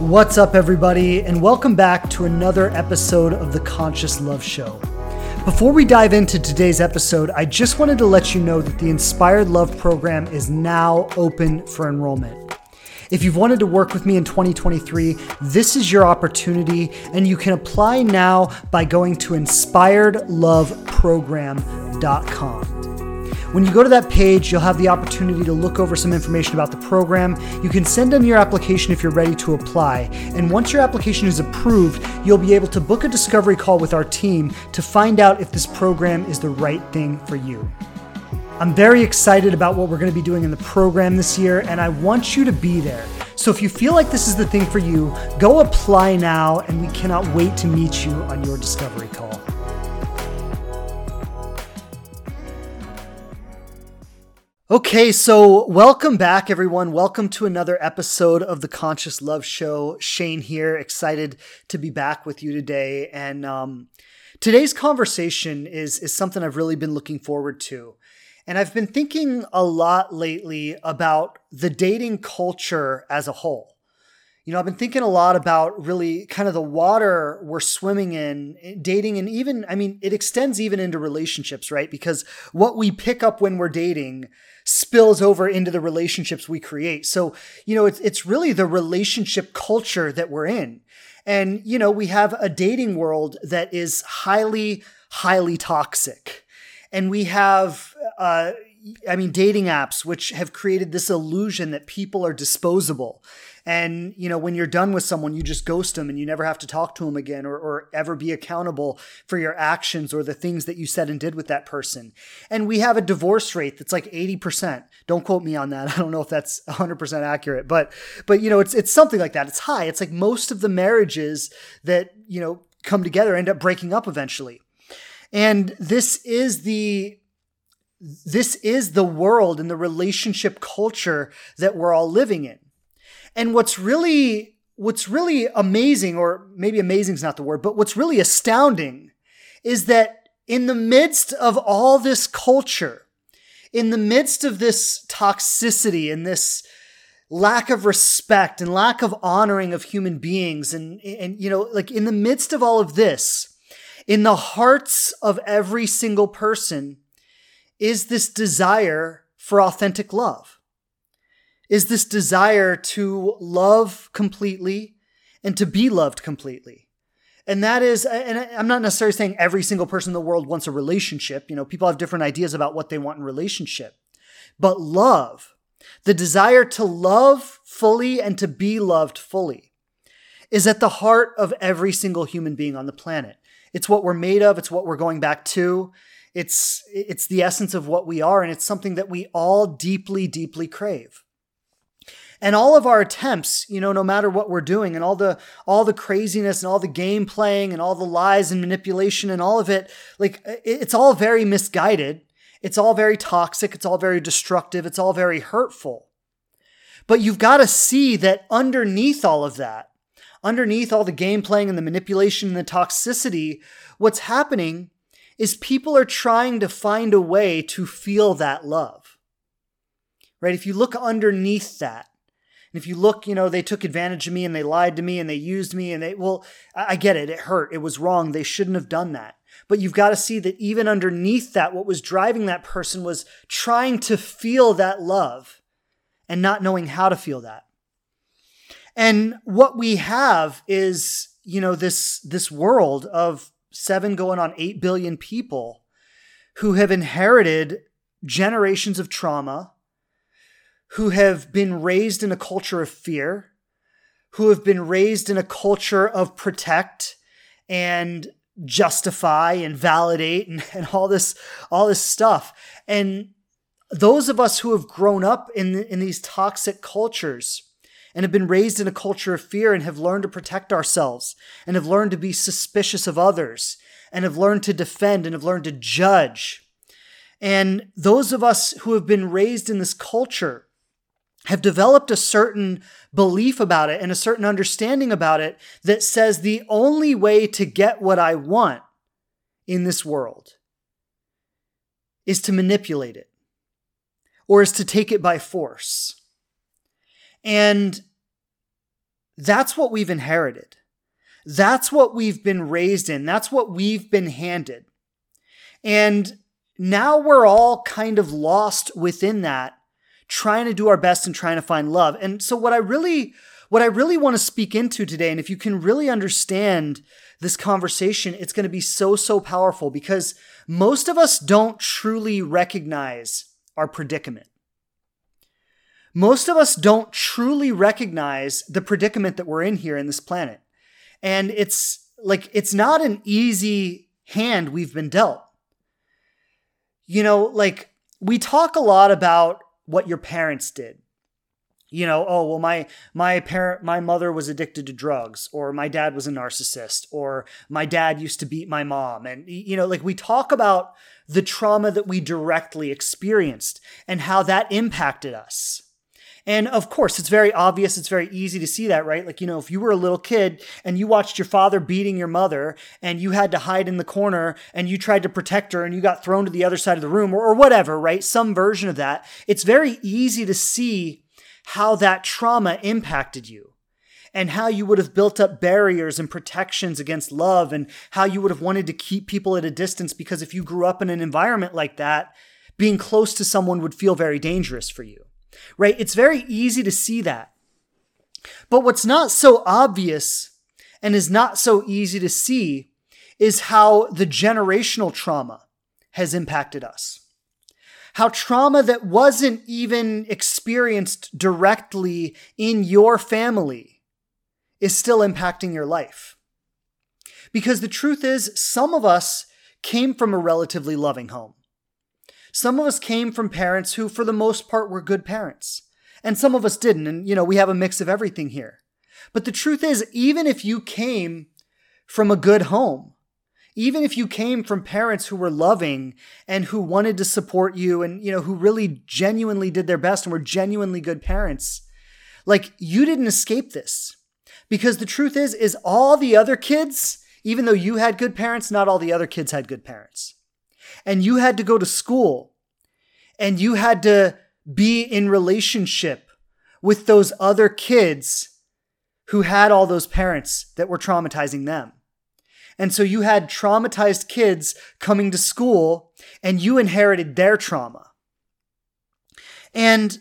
What's up, everybody, and welcome back to another episode of the Conscious Love Show. Before we dive into today's episode, I just wanted to let you know that the Inspired Love program is now open for enrollment. If you've wanted to work with me in 2023, this is your opportunity, and you can apply now by going to inspiredloveprogram.com. When you go to that page, you'll have the opportunity to look over some information about the program. You can send in your application if you're ready to apply. And once your application is approved, you'll be able to book a discovery call with our team to find out if this program is the right thing for you. I'm very excited about what we're going to be doing in the program this year, and I want you to be there. So if you feel like this is the thing for you, go apply now, and we cannot wait to meet you on your discovery call. Okay, so welcome back, everyone. Welcome to another episode of the Conscious Love Show. Shane here, excited to be back with you today. And um, today's conversation is is something I've really been looking forward to. And I've been thinking a lot lately about the dating culture as a whole. You know, I've been thinking a lot about really kind of the water we're swimming in, dating, and even, I mean, it extends even into relationships, right? Because what we pick up when we're dating spills over into the relationships we create. So, you know, it's, it's really the relationship culture that we're in. And, you know, we have a dating world that is highly, highly toxic. And we have, uh, I mean, dating apps, which have created this illusion that people are disposable and, you know, when you're done with someone, you just ghost them and you never have to talk to them again or, or ever be accountable for your actions or the things that you said and did with that person. And we have a divorce rate that's like 80%. Don't quote me on that. I don't know if that's 100% accurate, but, but, you know, it's, it's something like that. It's high. It's like most of the marriages that, you know, come together end up breaking up eventually. And this is the this is the world and the relationship culture that we're all living in. And what's really what's really amazing, or maybe amazing is not the word, but what's really astounding is that in the midst of all this culture, in the midst of this toxicity and this lack of respect and lack of honoring of human beings and and you know like in the midst of all of this in the hearts of every single person is this desire for authentic love is this desire to love completely and to be loved completely. And that is, and I'm not necessarily saying every single person in the world wants a relationship. You know, people have different ideas about what they want in relationship. But love, the desire to love fully and to be loved fully, is at the heart of every single human being on the planet. It's what we're made of, it's what we're going back to. It's it's the essence of what we are and it's something that we all deeply deeply crave and all of our attempts you know no matter what we're doing and all the all the craziness and all the game playing and all the lies and manipulation and all of it like it's all very misguided. It's all very toxic. It's all very destructive. It's all very hurtful. But you've got to see that underneath all of that underneath all the game playing and the manipulation and the toxicity what's happening is people are trying to find a way to feel that love. Right? If you look underneath that and if you look, you know, they took advantage of me and they lied to me and they used me and they, well, I get it. It hurt. It was wrong. They shouldn't have done that. But you've got to see that even underneath that, what was driving that person was trying to feel that love and not knowing how to feel that. And what we have is, you know, this, this world of seven going on eight billion people who have inherited generations of trauma who have been raised in a culture of fear, who have been raised in a culture of protect and justify and validate and, and all this all this stuff. And those of us who have grown up in, in these toxic cultures and have been raised in a culture of fear and have learned to protect ourselves and have learned to be suspicious of others and have learned to defend and have learned to judge. And those of us who have been raised in this culture have developed a certain belief about it and a certain understanding about it that says the only way to get what I want in this world is to manipulate it or is to take it by force. And that's what we've inherited. That's what we've been raised in. That's what we've been handed. And now we're all kind of lost within that, trying to do our best and trying to find love. And so what I really what I really want to speak into today and if you can really understand this conversation, it's going to be so so powerful because most of us don't truly recognize our predicament. Most of us don't truly recognize the predicament that we're in here in this planet. And it's like, it's not an easy hand we've been dealt. You know, like, we talk a lot about what your parents did. You know, oh well, my my parent, my mother was addicted to drugs, or my dad was a narcissist, or my dad used to beat my mom, and you know, like we talk about the trauma that we directly experienced and how that impacted us. And of course, it's very obvious, it's very easy to see that, right? Like, you know, if you were a little kid and you watched your father beating your mother and you had to hide in the corner and you tried to protect her and you got thrown to the other side of the room or, or whatever, right? Some version of that, it's very easy to see how that trauma impacted you and how you would have built up barriers and protections against love and how you would have wanted to keep people at a distance because if you grew up in an environment like that, being close to someone would feel very dangerous for you right? It's very easy to see that. But what's not so obvious and is not so easy to see is how the generational trauma has impacted us. How trauma that wasn't even experienced directly in your family is still impacting your life. Because the truth is, some of us came from a relatively loving home. Some of us came from parents who, for the most part, were good parents. And some of us didn't. And, you know, we have a mix of everything here. But the truth is, even if you came from a good home, even if you came from parents who were loving and who wanted to support you and, you know, who really genuinely did their best and were genuinely good parents, like you didn't escape this. Because the truth is, is all the other kids, even though you had good parents, not all the other kids had good parents and you had to go to school and you had to be in relationship with those other kids who had all those parents that were traumatizing them. And so you had traumatized kids coming to school and you inherited their trauma. And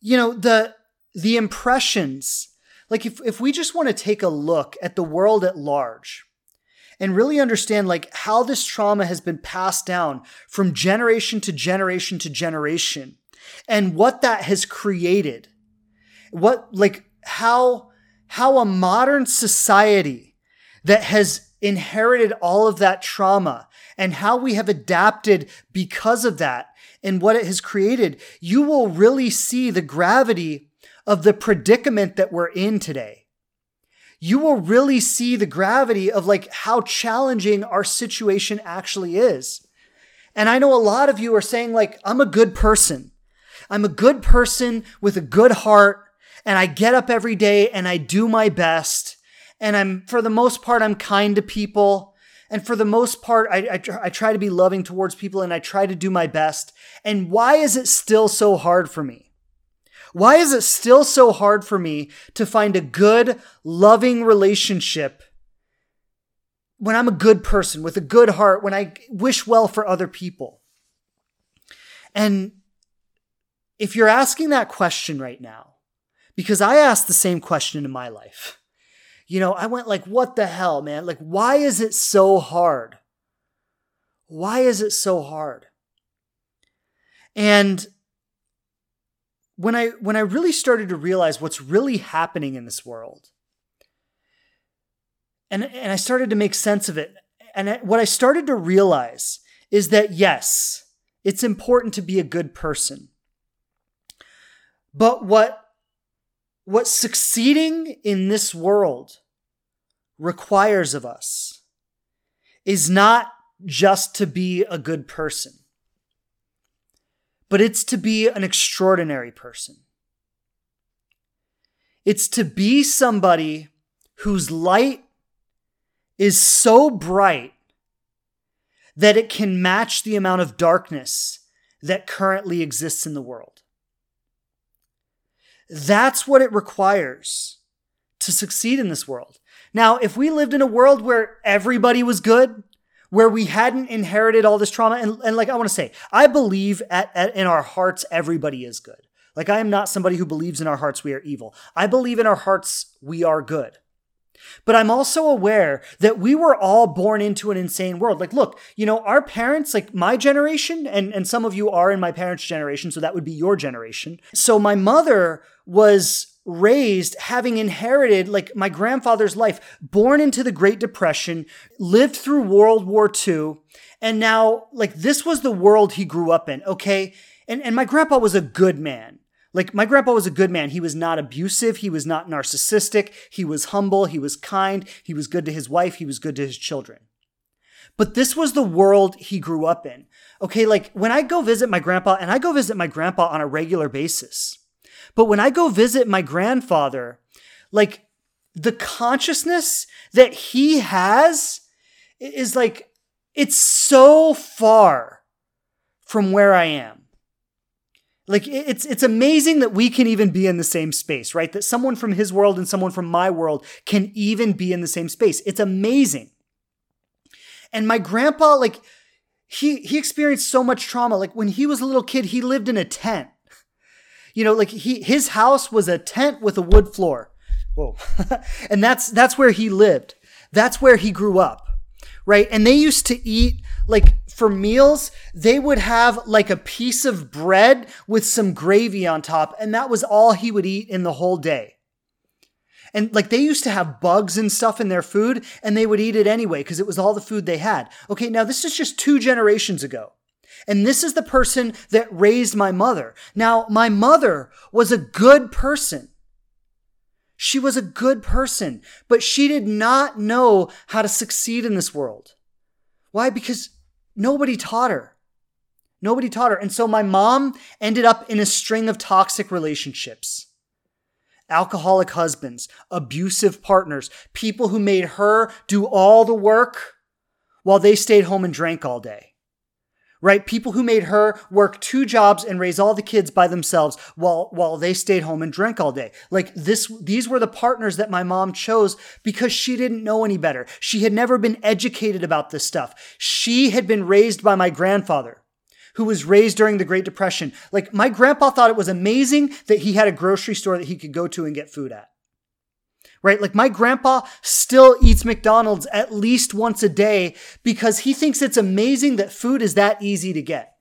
you know, the the impressions like if if we just want to take a look at the world at large, and really understand like how this trauma has been passed down from generation to generation to generation and what that has created. What like how how a modern society that has inherited all of that trauma and how we have adapted because of that and what it has created you will really see the gravity of the predicament that we're in today you will really see the gravity of like how challenging our situation actually is. And I know a lot of you are saying like, I'm a good person. I'm a good person with a good heart and I get up every day and I do my best. And I'm, for the most part, I'm kind to people. And for the most part, I, I, I, try to be loving towards people and I try to do my best. And why is it still so hard for me? Why is it still so hard for me to find a good, loving relationship when I'm a good person with a good heart, when I wish well for other people? And if you're asking that question right now, because I asked the same question in my life, you know, I went like, what the hell, man? Like, why is it so hard? Why is it so hard? And when I when I really started to realize what's really happening in this world, and and I started to make sense of it, and what I started to realize is that yes, it's important to be a good person, but what what succeeding in this world requires of us is not just to be a good person but it's to be an extraordinary person. It's to be somebody whose light is so bright that it can match the amount of darkness that currently exists in the world. That's what it requires to succeed in this world. Now, if we lived in a world where everybody was good, where we hadn't inherited all this trauma, and, and like I want to say, I believe at, at in our hearts everybody is good. Like I am not somebody who believes in our hearts we are evil. I believe in our hearts we are good. But I'm also aware that we were all born into an insane world. Like, look, you know, our parents, like my generation, and, and some of you are in my parents' generation, so that would be your generation. So my mother was raised having inherited like my grandfather's life, born into the Great Depression, lived through World War II, and now like this was the world he grew up in, okay? And and my grandpa was a good man. Like my grandpa was a good man. He was not abusive, he was not narcissistic, he was humble, he was kind, he was good to his wife, he was good to his children. But this was the world he grew up in. Okay, like when I go visit my grandpa, and I go visit my grandpa on a regular basis, but when I go visit my grandfather, like the consciousness that he has is like, it's so far from where I am. Like it's it's amazing that we can even be in the same space, right? That someone from his world and someone from my world can even be in the same space. It's amazing. And my grandpa like he he experienced so much trauma. Like when he was a little kid, he lived in a tent. You know, like he his house was a tent with a wood floor. Whoa. and that's that's where he lived. That's where he grew up. Right? And they used to eat like for meals, they would have like a piece of bread with some gravy on top, and that was all he would eat in the whole day. And like they used to have bugs and stuff in their food, and they would eat it anyway because it was all the food they had. Okay, now this is just two generations ago. And this is the person that raised my mother. Now, my mother was a good person. She was a good person, but she did not know how to succeed in this world. Why? Because nobody taught her. Nobody taught her. And so my mom ended up in a string of toxic relationships alcoholic husbands, abusive partners, people who made her do all the work while they stayed home and drank all day right? People who made her work two jobs and raise all the kids by themselves while while they stayed home and drank all day. Like this these were the partners that my mom chose because she didn't know any better. She had never been educated about this stuff. She had been raised by my grandfather who was raised during the Great Depression. Like my grandpa thought it was amazing that he had a grocery store that he could go to and get food at right? Like my grandpa still eats McDonald's at least once a day because he thinks it's amazing that food is that easy to get.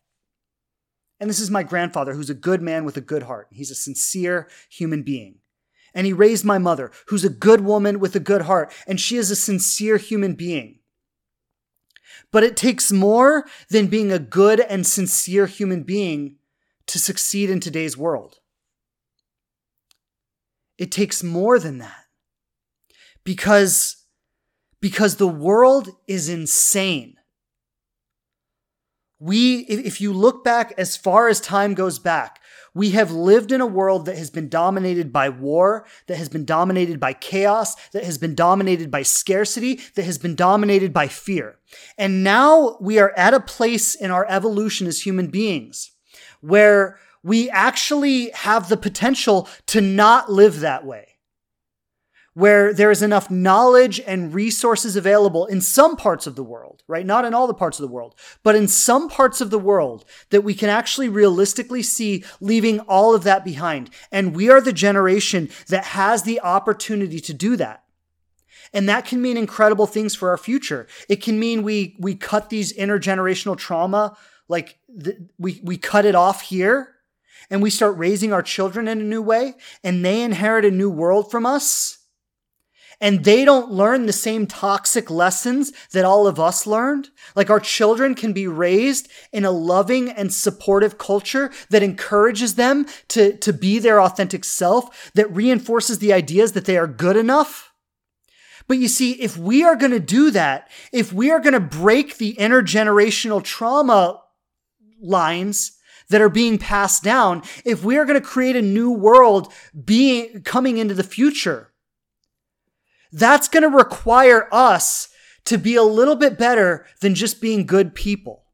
And this is my grandfather, who's a good man with a good heart. He's a sincere human being. And he raised my mother, who's a good woman with a good heart, and she is a sincere human being. But it takes more than being a good and sincere human being to succeed in today's world. It takes more than that because because the world is insane. We, if you look back as far as time goes back, we have lived in a world that has been dominated by war, that has been dominated by chaos, that has been dominated by scarcity, that has been dominated by fear. And now we are at a place in our evolution as human beings where we actually have the potential to not live that way where there is enough knowledge and resources available in some parts of the world, right? Not in all the parts of the world, but in some parts of the world that we can actually realistically see leaving all of that behind. And we are the generation that has the opportunity to do that. And that can mean incredible things for our future. It can mean we, we cut these intergenerational trauma, like we, we cut it off here and we start raising our children in a new way and they inherit a new world from us and they don't learn the same toxic lessons that all of us learned. Like our children can be raised in a loving and supportive culture that encourages them to, to be their authentic self, that reinforces the ideas that they are good enough. But you see, if we are going to do that, if we are going to break the intergenerational trauma lines, that are being passed down, if we are going to create a new world being coming into the future, that's going to require us to be a little bit better than just being good people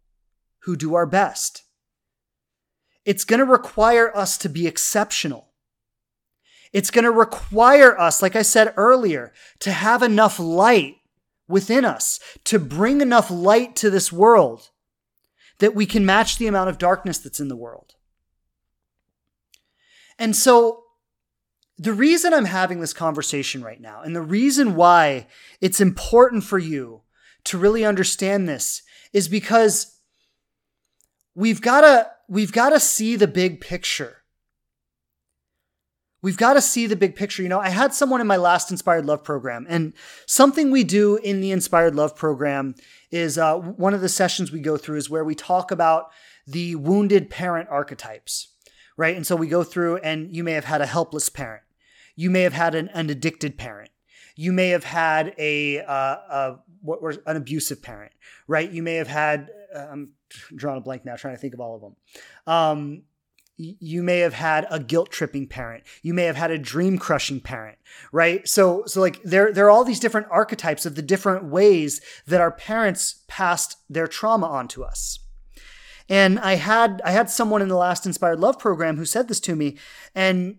who do our best. It's going to require us to be exceptional. It's going to require us, like I said earlier, to have enough light within us, to bring enough light to this world that we can match the amount of darkness that's in the world. And so, the reason I'm having this conversation right now, and the reason why it's important for you to really understand this, is because we've got to we've got to see the big picture We've got to see the big picture. You know, I had someone in my last Inspired Love program, and something we do in the Inspired Love program is uh, one of the sessions we go through is where we talk about the wounded parent archetypes, right? And so we go through, and you may have had a helpless parent, you may have had an, an addicted parent, you may have had a, uh, a what was an abusive parent, right? You may have had. Uh, I'm drawing a blank now, trying to think of all of them. Um, you may have had a guilt tripping parent you may have had a dream crushing parent right so so like there there are all these different archetypes of the different ways that our parents passed their trauma onto us and i had i had someone in the last inspired love program who said this to me and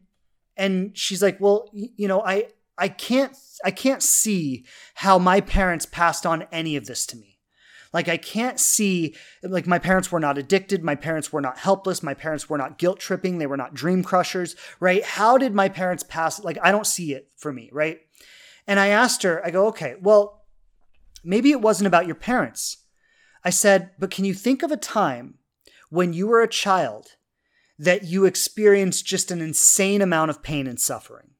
and she's like well you know i i can't i can't see how my parents passed on any of this to me like I can't see like my parents were not addicted, my parents were not helpless, my parents were not guilt tripping, they were not dream crushers, right? How did my parents pass like I don't see it for me, right? And I asked her, I go, "Okay, well, maybe it wasn't about your parents." I said, "But can you think of a time when you were a child that you experience just an insane amount of pain and suffering?"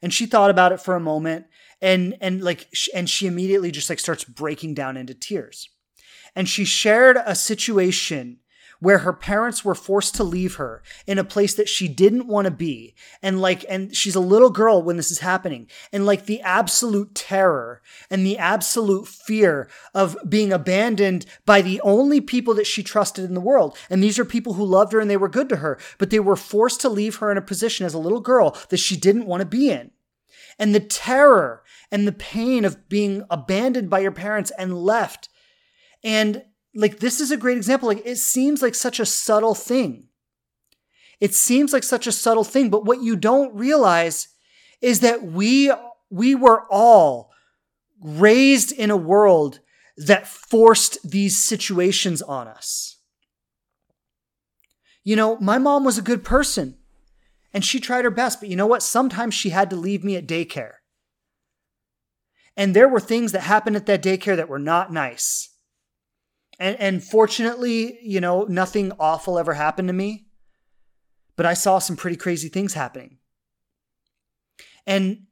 And she thought about it for a moment and and like and she immediately just like starts breaking down into tears and she shared a situation where her parents were forced to leave her in a place that she didn't want to be. And like and she's a little girl when this is happening. And like the absolute terror and the absolute fear of being abandoned by the only people that she trusted in the world. And these are people who loved her and they were good to her but they were forced to leave her in a position as a little girl that she didn't want to be in. And the terror and the pain of being abandoned by your parents and left. And like, this is a great example. Like, it seems like such a subtle thing. It seems like such a subtle thing, but what you don't realize is that we, we were all raised in a world that forced these situations on us. You know, my mom was a good person and she tried her best, but you know what? Sometimes she had to leave me at daycare. And there were things that happened at that daycare that were not nice. And, and fortunately, you know, nothing awful ever happened to me. But I saw some pretty crazy things happening. And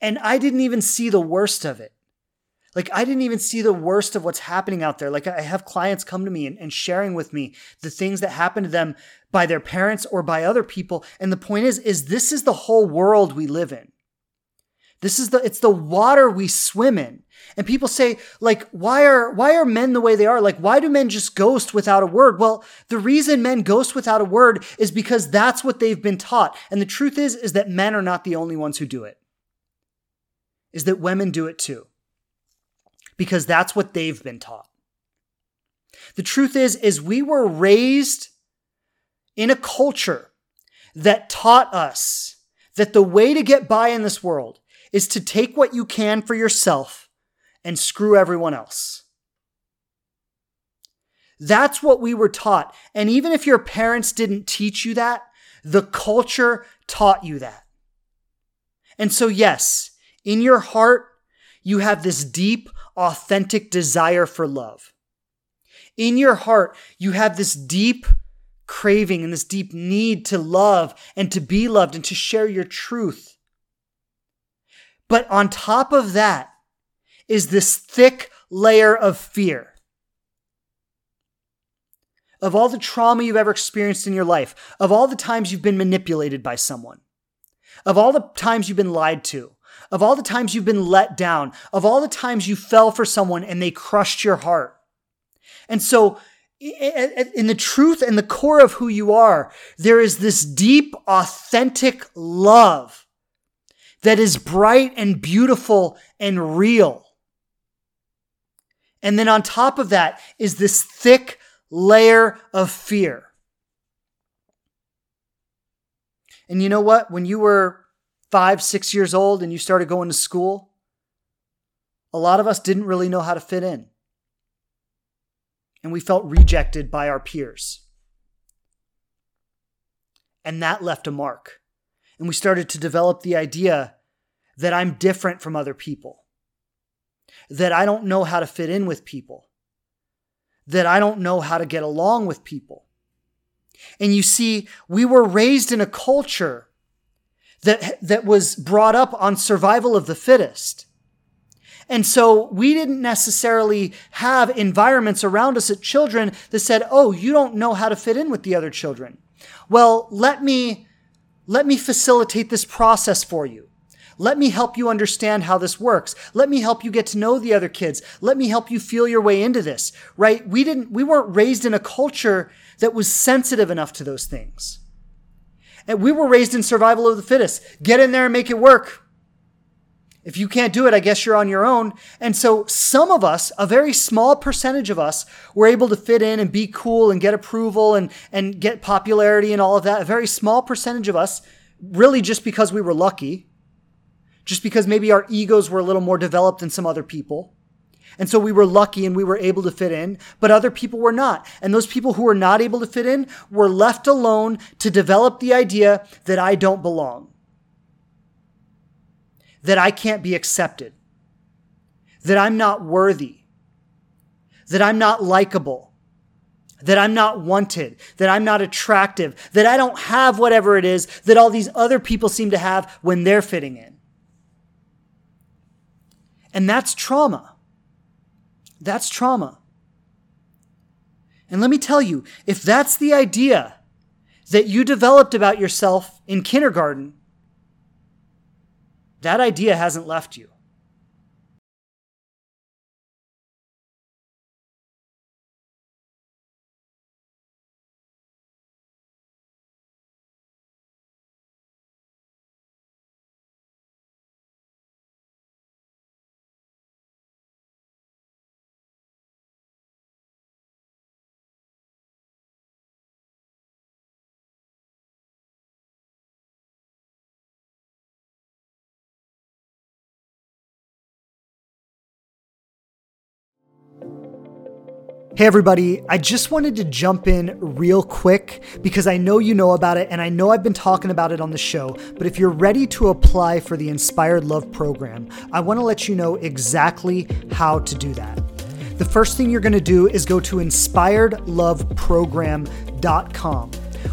and I didn't even see the worst of it. Like, I didn't even see the worst of what's happening out there. Like, I have clients come to me and, and, sharing with me the things that happen to them by their parents or by other people. And the point is, is this is the whole world we live in. This is the it's the water we swim in. And people say like why are why are men the way they are? Like why do men just ghost without a word? Well, the reason men ghost without a word is because that's what they've been taught. And the truth is is that men are not the only ones who do it. Is that women do it too. Because that's what they've been taught. The truth is is we were raised in a culture that taught us that the way to get by in this world is to take what you can for yourself and screw everyone else. That's what we were taught. And even if your parents didn't teach you that, the culture taught you that. And so, yes, in your heart, you have this deep, authentic desire for love. In your heart, you have this deep craving and this deep need to love and to be loved and to share your truth. But on top of that is this thick layer of fear. Of all the trauma you've ever experienced in your life, of all the times you've been manipulated by someone, of all the times you've been lied to, of all the times you've been let down, of all the times you fell for someone and they crushed your heart. And so, in the truth and the core of who you are, there is this deep, authentic love that is bright and beautiful and real. And then on top of that is this thick layer of fear. And you know what? When you were five, six years old and you started going to school, a lot of us didn't really know how to fit in. And we felt rejected by our peers. And that left a mark. And we started to develop the idea that I'm different from other people, that I don't know how to fit in with people, that I don't know how to get along with people. And you see, we were raised in a culture that, that was brought up on survival of the fittest. And so we didn't necessarily have environments around us at children that said, Oh, you don't know how to fit in with the other children. Well, let me, let me facilitate this process for you. Let me help you understand how this works. Let me help you get to know the other kids. Let me help you feel your way into this, right? We didn't, we weren't raised in a culture that was sensitive enough to those things. And we were raised in survival of the fittest. Get in there and make it work. If you can't do it, I guess you're on your own. And so some of us, a very small percentage of us, were able to fit in and be cool and get approval and, and get popularity and all of that. A very small percentage of us, really just because we were lucky, just because maybe our egos were a little more developed than some other people. And so we were lucky and we were able to fit in, but other people were not. And those people who were not able to fit in were left alone to develop the idea that I don't belong, that I can't be accepted, that I'm not worthy, that I'm not likable, that I'm not wanted, that I'm not attractive, that I don't have whatever it is that all these other people seem to have when they're fitting in. And that's trauma. That's trauma. And let me tell you, if that's the idea that you developed about yourself in kindergarten, that idea hasn't left you. Hey, everybody, I just wanted to jump in real quick because I know you know about it and I know I've been talking about it on the show. But if you're ready to apply for the Inspired Love program, I want to let you know exactly how to do that. The first thing you're going to do is go to inspiredloveprogram.com.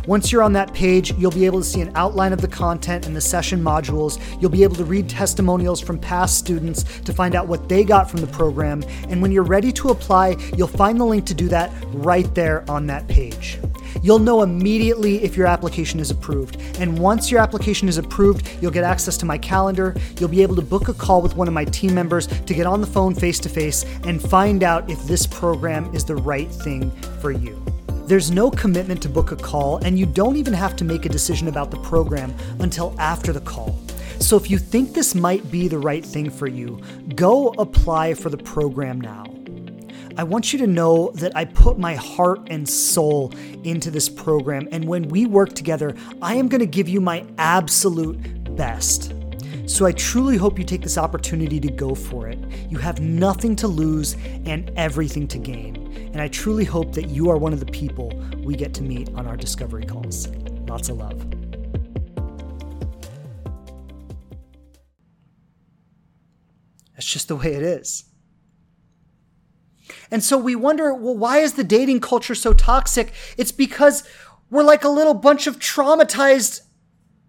Once you're on that page, you'll be able to see an outline of the content and the session modules. You'll be able to read testimonials from past students to find out what they got from the program. And when you're ready to apply, you'll find the link to do that right there on that page. You'll know immediately if your application is approved. And once your application is approved, you'll get access to my calendar. You'll be able to book a call with one of my team members to get on the phone face to face and find out if this program is the right thing for you. There's no commitment to book a call, and you don't even have to make a decision about the program until after the call. So if you think this might be the right thing for you, go apply for the program now. I want you to know that I put my heart and soul into this program, and when we work together, I am going to give you my absolute best. So I truly hope you take this opportunity to go for it. You have nothing to lose and everything to gain. And I truly hope that you are one of the people we get to meet on our discovery calls. Lots of love. That's just the way it is. And so we wonder, well, why is the dating culture so toxic? It's because we're like a little bunch of traumatized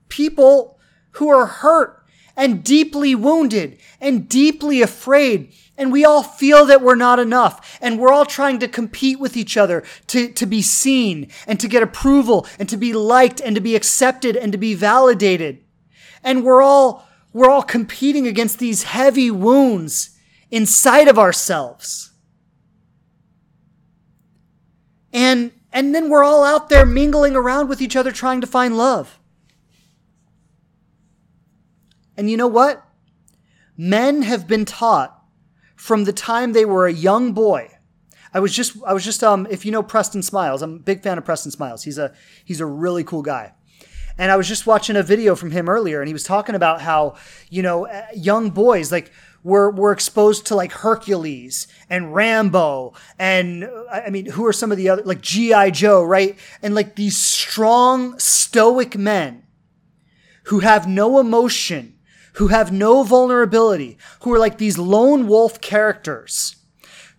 people who are hurt and deeply wounded and deeply afraid. And we all feel that we're not enough. And we're all trying to compete with each other to, to be seen and to get approval and to be liked and to be accepted and to be validated. And we're all, we're all competing against these heavy wounds inside of ourselves. And, and then we're all out there mingling around with each other trying to find love. And you know what? Men have been taught from the time they were a young boy. I was just I was just um if you know Preston Smiles, I'm a big fan of Preston Smiles. He's a he's a really cool guy. And I was just watching a video from him earlier, and he was talking about how, you know, uh, young boys, like, were, were exposed to like Hercules and Rambo and uh, I mean, who are some of the other, like G.I. Joe, right? And like these strong, stoic men who have no emotion, who have no vulnerability, who are like these lone wolf characters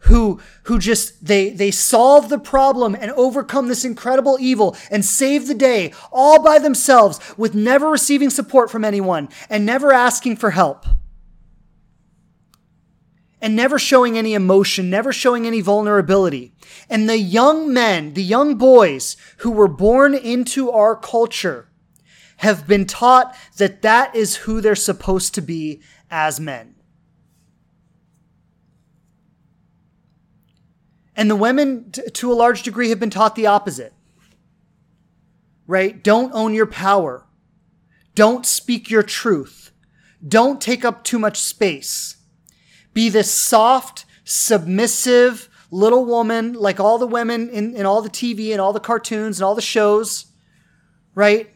who who just they they solve the problem and overcome this incredible evil and save the day all by themselves with never receiving support from anyone and never asking for help and never showing any emotion, never showing any vulnerability. And the young men, the young boys who were born into our culture have been taught that that is who they're supposed to be as men. And the women, to a large degree, have been taught the opposite. Right? Don't own your power. Don't speak your truth. Don't take up too much space. Be this soft, submissive little woman like all the women in, in all the TV and all the cartoons and all the shows. Right?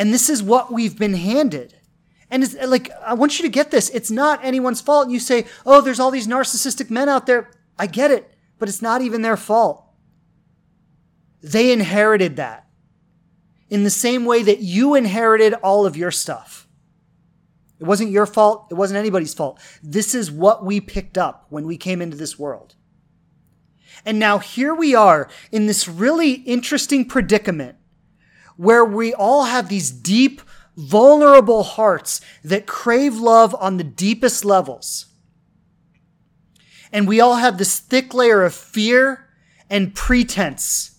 And this is what we've been handed. And it's like, I want you to get this. It's not anyone's fault. You say, oh, there's all these narcissistic men out there. I get it, but it's not even their fault. They inherited that in the same way that you inherited all of your stuff. It wasn't your fault. It wasn't anybody's fault. This is what we picked up when we came into this world. And now here we are in this really interesting predicament where we all have these deep vulnerable hearts that crave love on the deepest levels. And we all have this thick layer of fear and pretense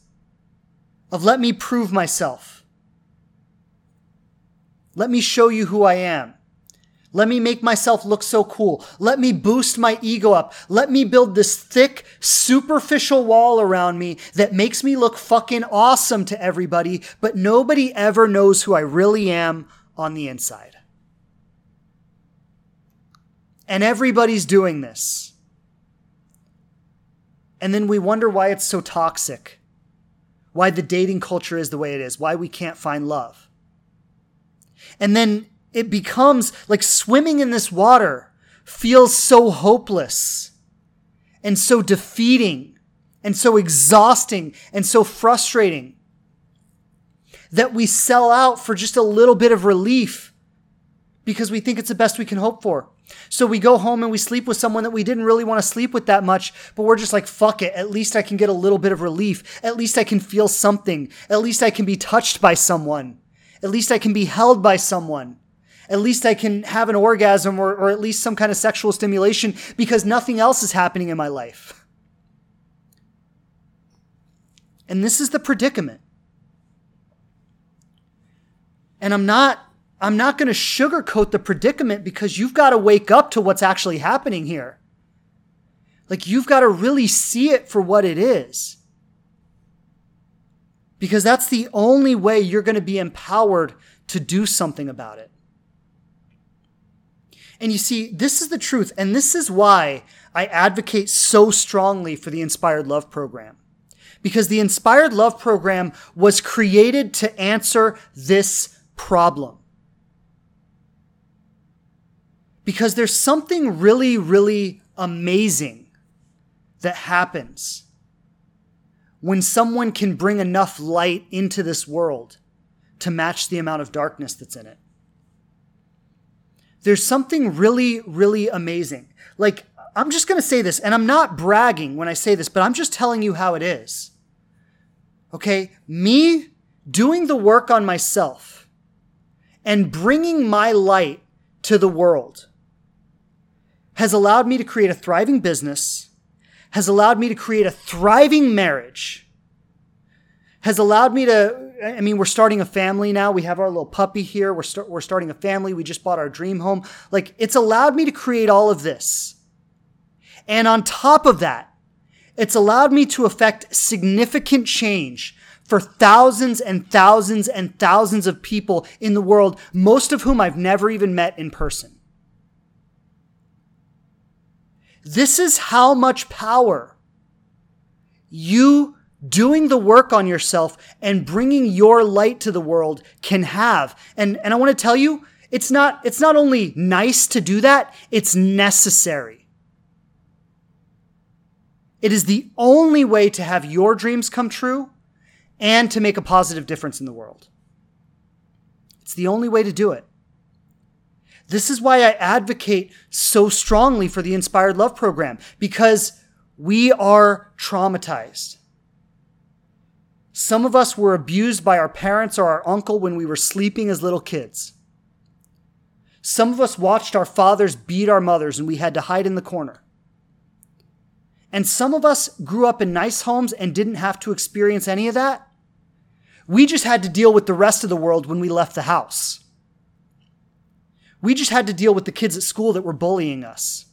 of let me prove myself. Let me show you who I am. Let me make myself look so cool. Let me boost my ego up. Let me build this thick, superficial wall around me that makes me look fucking awesome to everybody, but nobody ever knows who I really am on the inside. And everybody's doing this. And then we wonder why it's so toxic, why the dating culture is the way it is, why we can't find love. And then it becomes like swimming in this water feels so hopeless and so defeating and so exhausting and so frustrating that we sell out for just a little bit of relief because we think it's the best we can hope for. So we go home and we sleep with someone that we didn't really want to sleep with that much, but we're just like, fuck it. At least I can get a little bit of relief. At least I can feel something. At least I can be touched by someone. At least I can be held by someone at least I can have an orgasm or, or at least some kind of sexual stimulation because nothing else is happening in my life. And this is the predicament. And I'm not I'm not going to sugarcoat the predicament because you've got to wake up to what's actually happening here. Like you've got to really see it for what it is. Because that's the only way you're going to be empowered to do something about it. And you see, this is the truth. And this is why I advocate so strongly for the Inspired Love program. Because the Inspired Love program was created to answer this problem. Because there's something really, really amazing that happens when someone can bring enough light into this world to match the amount of darkness that's in it there's something really, really amazing. Like, I'm just going to say this, and I'm not bragging when I say this, but I'm just telling you how it is. Okay? Me doing the work on myself and bringing my light to the world has allowed me to create a thriving business, has allowed me to create a thriving marriage, has allowed me to I mean, we're starting a family now. We have our little puppy here. We're, start, we're starting a family. We just bought our dream home. Like, it's allowed me to create all of this. And on top of that, it's allowed me to affect significant change for thousands and thousands and thousands of people in the world, most of whom I've never even met in person. This is how much power you doing the work on yourself and bringing your light to the world can have. And, and I want to tell you, it's not, it's not only nice to do that, it's necessary. It is the only way to have your dreams come true and to make a positive difference in the world. It's the only way to do it. This is why I advocate so strongly for the Inspired Love program because we are traumatized. Some of us were abused by our parents or our uncle when we were sleeping as little kids. Some of us watched our fathers beat our mothers and we had to hide in the corner. And some of us grew up in nice homes and didn't have to experience any of that. We just had to deal with the rest of the world when we left the house. We just had to deal with the kids at school that were bullying us.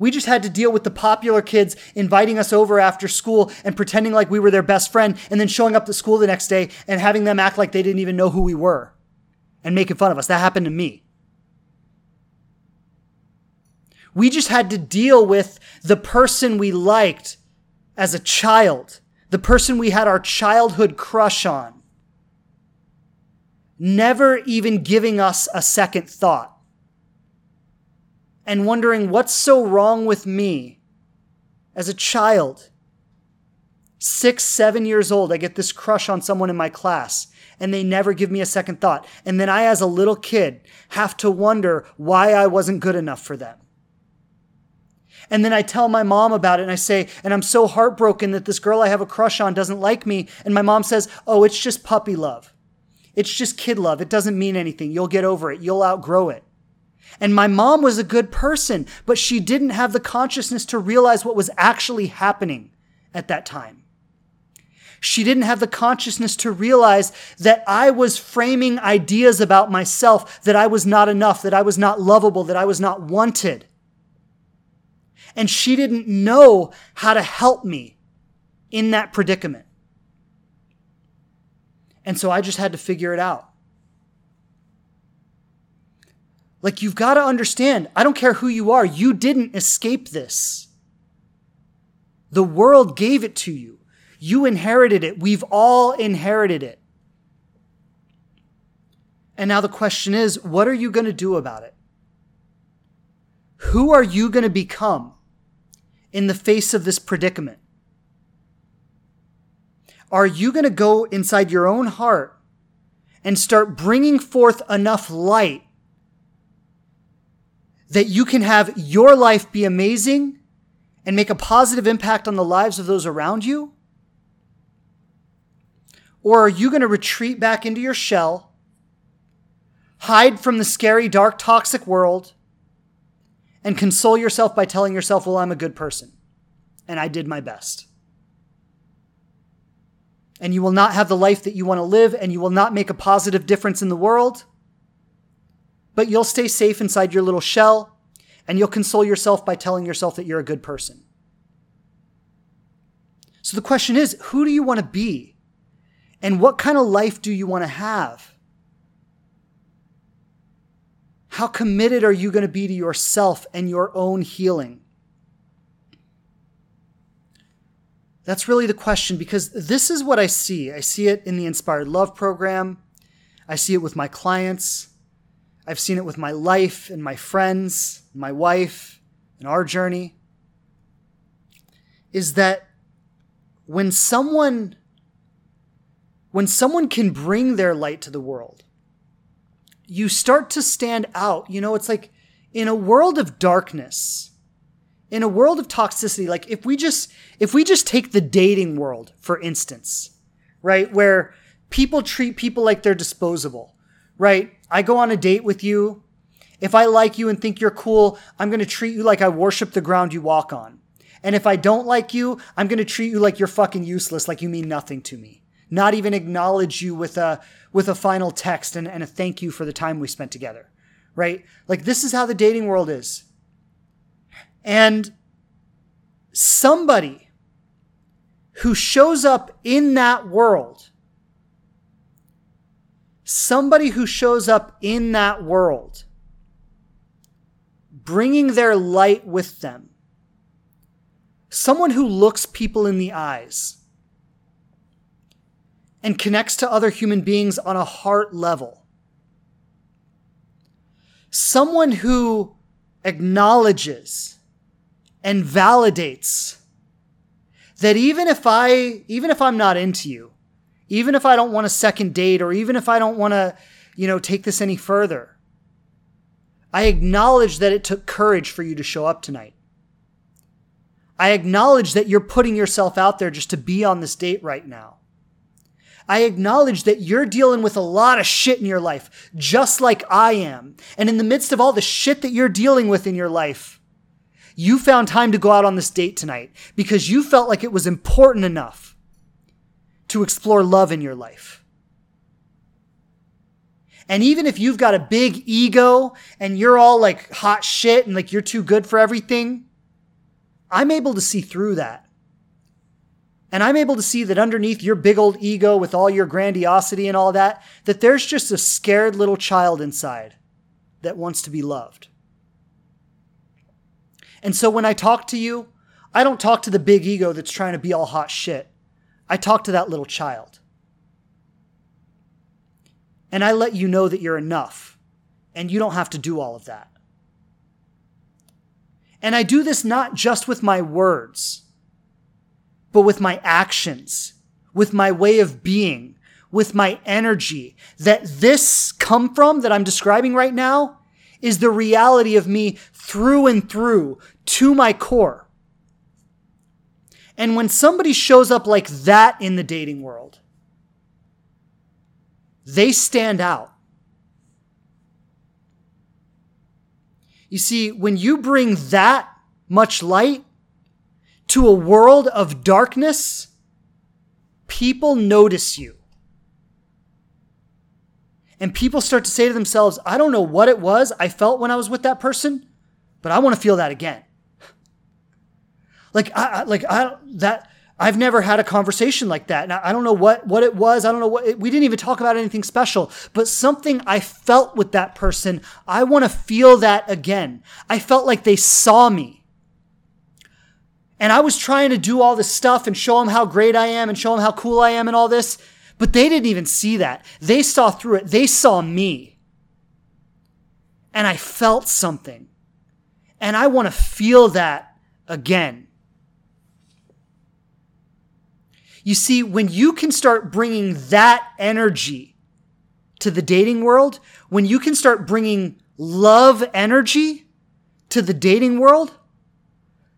We just had to deal with the popular kids inviting us over after school and pretending like we were their best friend and then showing up to school the next day and having them act like they didn't even know who we were and making fun of us. That happened to me. We just had to deal with the person we liked as a child, the person we had our childhood crush on, never even giving us a second thought and wondering what's so wrong with me as a child. Six, seven years old, I get this crush on someone in my class and they never give me a second thought. And then I, as a little kid, have to wonder why I wasn't good enough for them. And then I tell my mom about it and I say, and I'm so heartbroken that this girl I have a crush on doesn't like me. And my mom says, oh, it's just puppy love. It's just kid love. It doesn't mean anything. You'll get over it. You'll outgrow it. And my mom was a good person, but she didn't have the consciousness to realize what was actually happening at that time. She didn't have the consciousness to realize that I was framing ideas about myself, that I was not enough, that I was not lovable, that I was not wanted. And she didn't know how to help me in that predicament. And so I just had to figure it out. Like, you've got to understand, I don't care who you are, you didn't escape this. The world gave it to you. You inherited it. We've all inherited it. And now the question is what are you going to do about it? Who are you going to become in the face of this predicament? Are you going to go inside your own heart and start bringing forth enough light that you can have your life be amazing and make a positive impact on the lives of those around you? Or are you going to retreat back into your shell, hide from the scary, dark, toxic world, and console yourself by telling yourself, well, I'm a good person and I did my best? And you will not have the life that you want to live, and you will not make a positive difference in the world but you'll stay safe inside your little shell and you'll console yourself by telling yourself that you're a good person. So the question is who do you want to be? And what kind of life do you want to have? How committed are you going to be to yourself and your own healing? That's really the question because this is what I see. I see it in the Inspired Love program. I see it with my clients. I've seen it with my life and my friends, my wife, and our journey. Is that when someone when someone can bring their light to the world, you start to stand out. You know, it's like in a world of darkness, in a world of toxicity, like if we just if we just take the dating world, for instance, right, where people treat people like they're disposable right? I go on a date with you. If I like you and think you're cool, I'm going to treat you like I worship the ground you walk on. And if I don't like you, I'm going to treat you like you're fucking useless, like you mean nothing to me. Not even acknowledge you with a with a final text and, and a thank you for the time we spent together. Right? Like this is how the dating world is. And somebody who shows up in that world somebody who shows up in that world, bringing their light with them, someone who looks people in the eyes and connects to other human beings on a heart level. Someone who acknowledges and validates that even if I even if I'm not into you, even if I don't want a second date or even if I don't want to, you know, take this any further, I acknowledge that it took courage for you to show up tonight. I acknowledge that you're putting yourself out there just to be on this date right now. I acknowledge that you're dealing with a lot of shit in your life, just like I am. And in the midst of all the shit that you're dealing with in your life, you found time to go out on this date tonight because you felt like it was important enough to explore love in your life. And even if you've got a big ego and you're all like hot shit and like you're too good for everything, I'm able to see through that. And I'm able to see that underneath your big old ego with all your grandiosity and all that, that there's just a scared little child inside that wants to be loved. And so when I talk to you, I don't talk to the big ego that's trying to be all hot shit. I talk to that little child. And I let you know that you're enough and you don't have to do all of that. And I do this not just with my words, but with my actions, with my way of being, with my energy. That this come from that I'm describing right now is the reality of me through and through to my core. And when somebody shows up like that in the dating world, they stand out. You see, when you bring that much light to a world of darkness, people notice you. And people start to say to themselves, I don't know what it was I felt when I was with that person, but I want to feel that again. Like I like I that I've never had a conversation like that. And I don't know what what it was. I don't know what we didn't even talk about anything special, but something I felt with that person. I want to feel that again. I felt like they saw me. And I was trying to do all this stuff and show them how great I am and show them how cool I am and all this. But they didn't even see that. They saw through it. They saw me. And I felt something. And I want to feel that again. You see, when you can start bringing that energy to the dating world, when you can start bringing love energy to the dating world,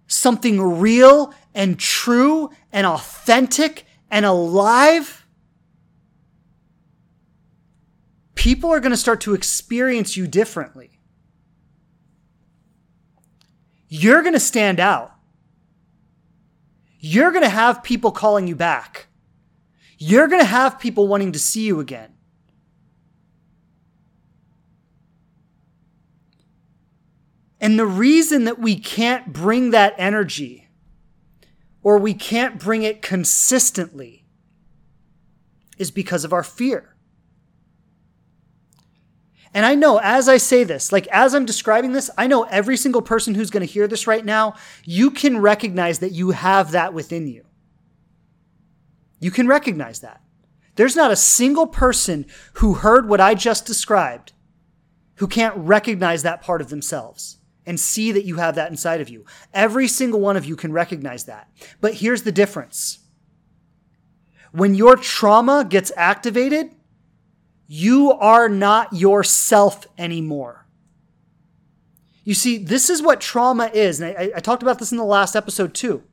something real and true and authentic and alive, people are going to start to experience you differently. You're going to stand out you're going to have people calling you back. You're going to have people wanting to see you again. And the reason that we can't bring that energy or we can't bring it consistently is because of our fear. And I know as I say this, like as I'm describing this, I know every single person who's going to hear this right now, you can recognize that you have that within you. You can recognize that. There's not a single person who heard what I just described who can't recognize that part of themselves and see that you have that inside of you. Every single one of you can recognize that. But here's the difference. When your trauma gets activated, you are not yourself anymore. You see, this is what trauma is. And I, I, talked about this in the last episode too.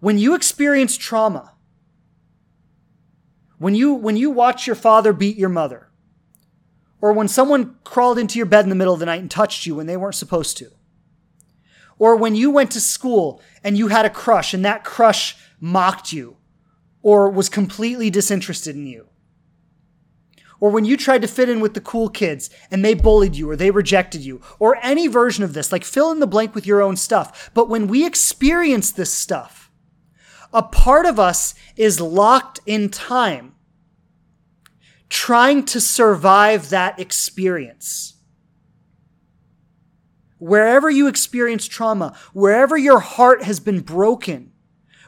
When you experience trauma, when you, when you watch your father beat your mother, or when someone crawled into your bed in the middle of the night and touched you when they weren't supposed to, or when you went to school and you had a crush and that crush mocked you or was completely disinterested in you, or when you tried to fit in with the cool kids and they bullied you or they rejected you, or any version of this, like fill in the blank with your own stuff. But when we experience this stuff, a part of us is locked in time, trying to survive that experience. wherever you experience trauma, wherever your heart has been broken,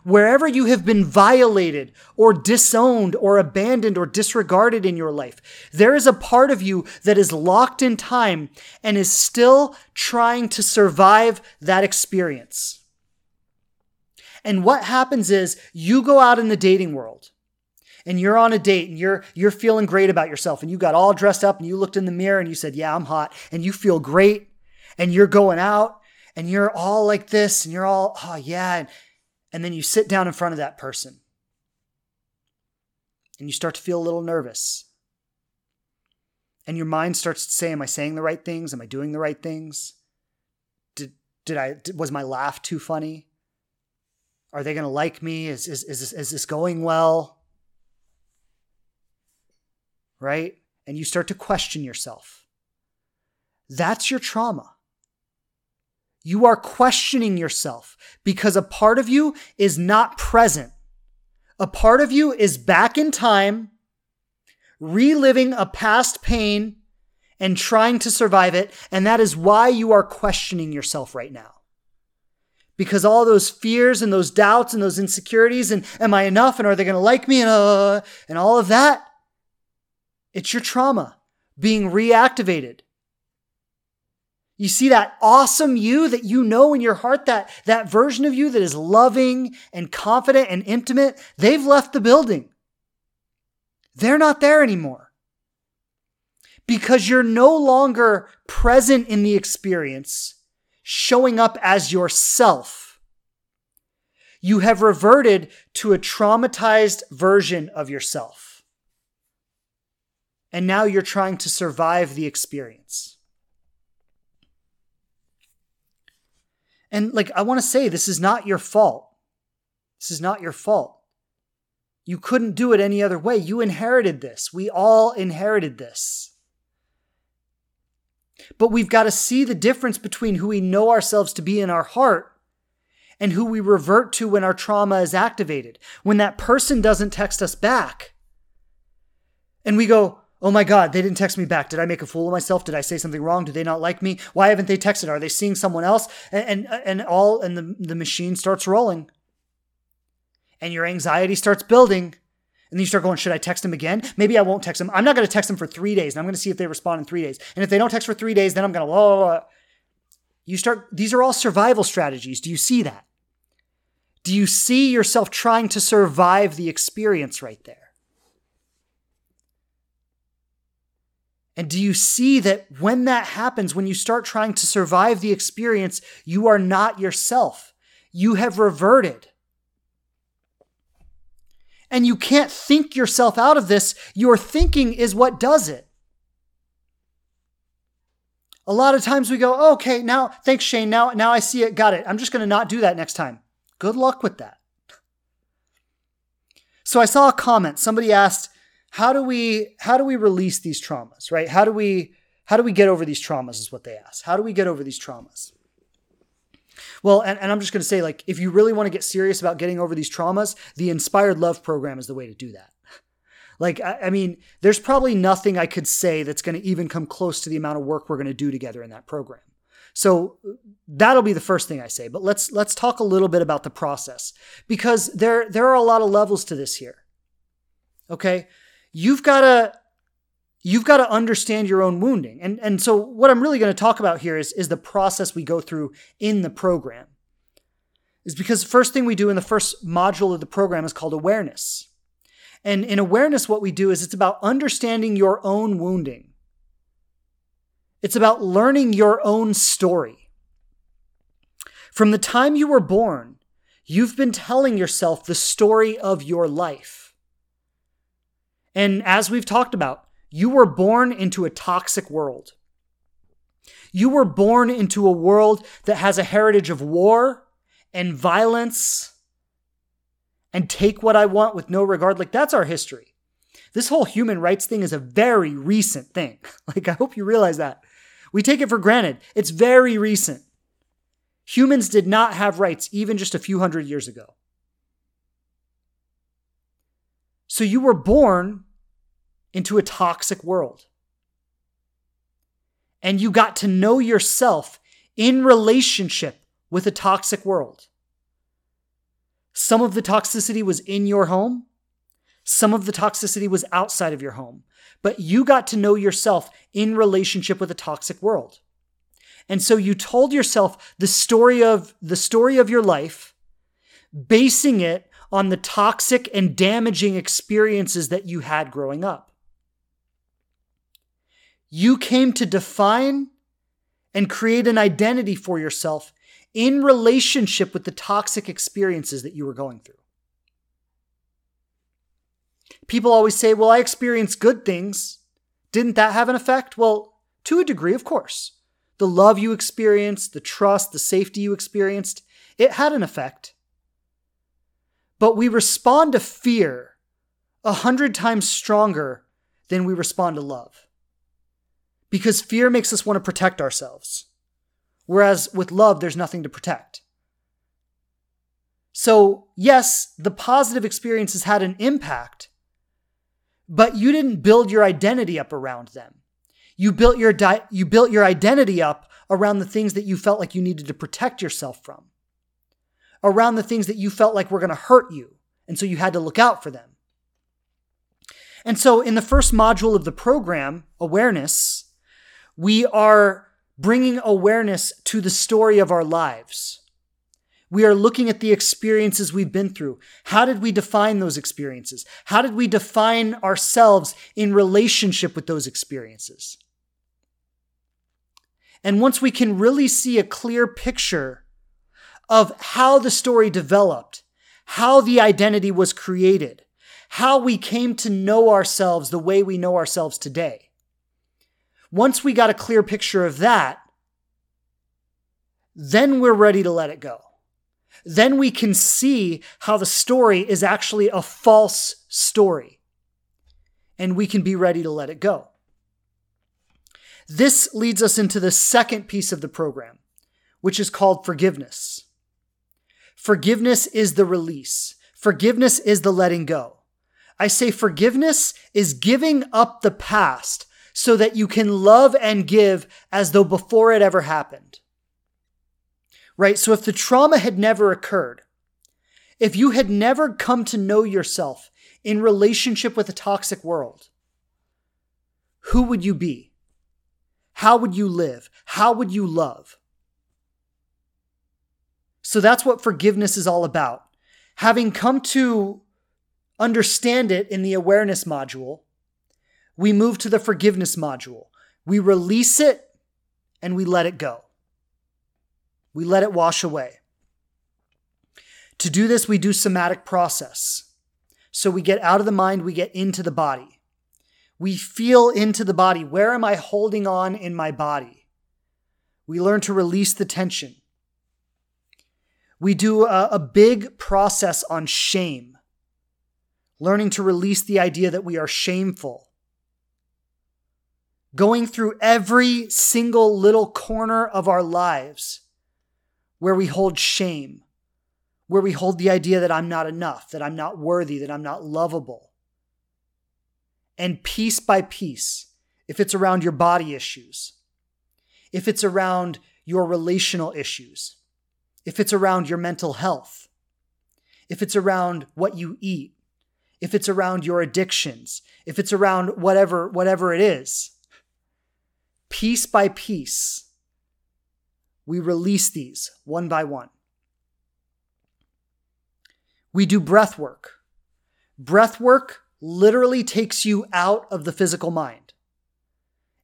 wherever you have been violated or disowned or abandoned or disregarded in your life, there is a part of you that is locked in time and is still trying to survive that experience. And what happens is you go out in the dating world and you're on a date and you're you're feeling great about yourself and you got all dressed up and you looked in the mirror and you said, "Yeah, I'm hot." And you feel great and you're going out and you're all like this and you're all, "Oh, yeah." And, and then you sit down in front of that person and you start to feel a little nervous. And your mind starts to say, Am I saying the right things? Am I doing the right things? Did, did I, was my laugh too funny? Are they going to like me? Is, is, is, this, is this going well? Right? And you start to question yourself. That's your trauma. You are questioning yourself because a part of you is not present. A part of you is back in time, reliving a past pain and trying to survive it. And that is why you are questioning yourself right now. Because all those fears and those doubts and those insecurities and am I enough and are they going to like me and, uh, and all of that, it's your trauma being reactivated. You see that awesome you that you know in your heart, that, that version of you that is loving and confident and intimate, they've left the building. They're not there anymore. Because you're no longer present in the experience, showing up as yourself. You have reverted to a traumatized version of yourself. And now you're trying to survive the experience. And like, I want to say, this is not your fault. This is not your fault. You couldn't do it any other way. You inherited this. We all inherited this. But we've got to see the difference between who we know ourselves to be in our heart and who we revert to when our trauma is activated. When that person doesn't text us back. And we go, Oh my God, they didn't text me back. Did I make a fool of myself? Did I say something wrong? Do they not like me? Why haven't they texted? Are they seeing someone else? And and, and all and the, the machine starts rolling. And your anxiety starts building. And then you start going, should I text them again? Maybe I won't text them. I'm not going to text them for three days. And I'm going to see if they respond in three days. And if they don't text for three days, then I'm going to, blah, blah, blah. You start, these are all survival strategies. Do you see that? Do you see yourself trying to survive the experience right there? And do you see that when that happens, when you start trying to survive the experience, you are not yourself? You have reverted. And you can't think yourself out of this. Your thinking is what does it. A lot of times we go, okay, now, thanks, Shane. Now, now I see it. Got it. I'm just going to not do that next time. Good luck with that. So I saw a comment. Somebody asked, how do we how do we release these traumas, right? How do we how do we get over these traumas is what they ask. How do we get over these traumas? Well, and, and I'm just going to say, like, if you really want to get serious about getting over these traumas, the Inspired Love program is the way to do that. Like, I, I mean, there's probably nothing I could say that's going to even come close to the amount of work we're going to do together in that program. So that'll be the first thing I say. But let's let's talk a little bit about the process because there there are a lot of levels to this here. Okay, you've got to you've got to understand your own wounding. And and so what I'm really going to talk about here is is the process we go through in the program. Is because the first thing we do in the first module of the program is called awareness. And in awareness what we do is it's about understanding your own wounding. It's about learning your own story. From the time you were born, you've been telling yourself the story of your life. And as we've talked about, you were born into a toxic world. You were born into a world that has a heritage of war and violence and take what I want with no regard. Like, that's our history. This whole human rights thing is a very recent thing. Like, I hope you realize that. We take it for granted. It's very recent. Humans did not have rights even just a few hundred years ago. So you were born into a toxic world. And you got to know yourself in relationship with a toxic world. Some of the toxicity was in your home, some of the toxicity was outside of your home, but you got to know yourself in relationship with a toxic world. And so you told yourself the story of the story of your life, basing it on the toxic and damaging experiences that you had growing up. You came to define and create an identity for yourself in relationship with the toxic experiences that you were going through. People always say, Well, I experienced good things. Didn't that have an effect? Well, to a degree, of course. The love you experienced, the trust, the safety you experienced, it had an effect. But we respond to fear a hundred times stronger than we respond to love. Because fear makes us want to protect ourselves. Whereas with love, there's nothing to protect. So, yes, the positive experiences had an impact, but you didn't build your identity up around them. You built your di- you built your identity up around the things that you felt like you needed to protect yourself from. Around the things that you felt like were going to hurt you, and so you had to look out for them. And so in the first module of the program, awareness, we are bringing awareness to the story of our lives. We are looking at the experiences we've been through. How did we define those experiences? How did we define ourselves in relationship with those experiences? And once we can really see a clear picture of how the story developed, how the identity was created, how we came to know ourselves the way we know ourselves today. Once we got a clear picture of that, then we're ready to let it go. Then we can see how the story is actually a false story. And we can be ready to let it go. This leads us into the second piece of the program, which is called forgiveness. Forgiveness is the release. Forgiveness is the letting go. I say forgiveness is giving up the past so that you can love and give as though before it ever happened. Right? So if the trauma had never occurred, if you had never come to know yourself in relationship with a toxic world, who would you be? How would you live? How would you love? So that's what forgiveness is all about. Having come to understand it in the awareness module, we move to the forgiveness module. We release it and we let it go. We let it wash away. To do this, we do somatic process. So we get out of the mind, we get into the body. We feel into the body. Where am I holding on in my body? We learn to release the tension. We do a, a, big process on shame, learning to release the idea that we are shameful. Going through every single little corner of our lives where we hold shame, where we hold the idea that I'm not enough, that I'm not worthy, that I'm not lovable. And piece by piece, if it's around your body issues, if it's around your relational issues, if it's around your mental health, if it's around what you eat, if it's around your addictions, if it's around whatever whatever it is, piece by piece, we release these one by one. We do breath work. Breath work literally takes you out of the physical mind.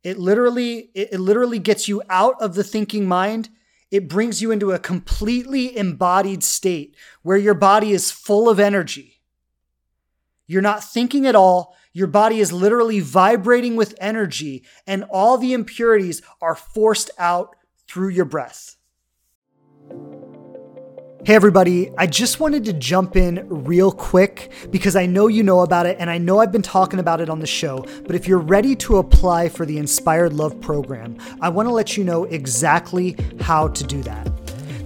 It literally it literally gets you out of the thinking mind. It brings you into a completely embodied state where your body is full of energy. You're not thinking at all. Your body is literally vibrating with energy, and all the impurities are forced out through your breath. Hey, everybody, I just wanted to jump in real quick because I know you know about it and I know I've been talking about it on the show. But if you're ready to apply for the Inspired Love program, I want to let you know exactly how to do that.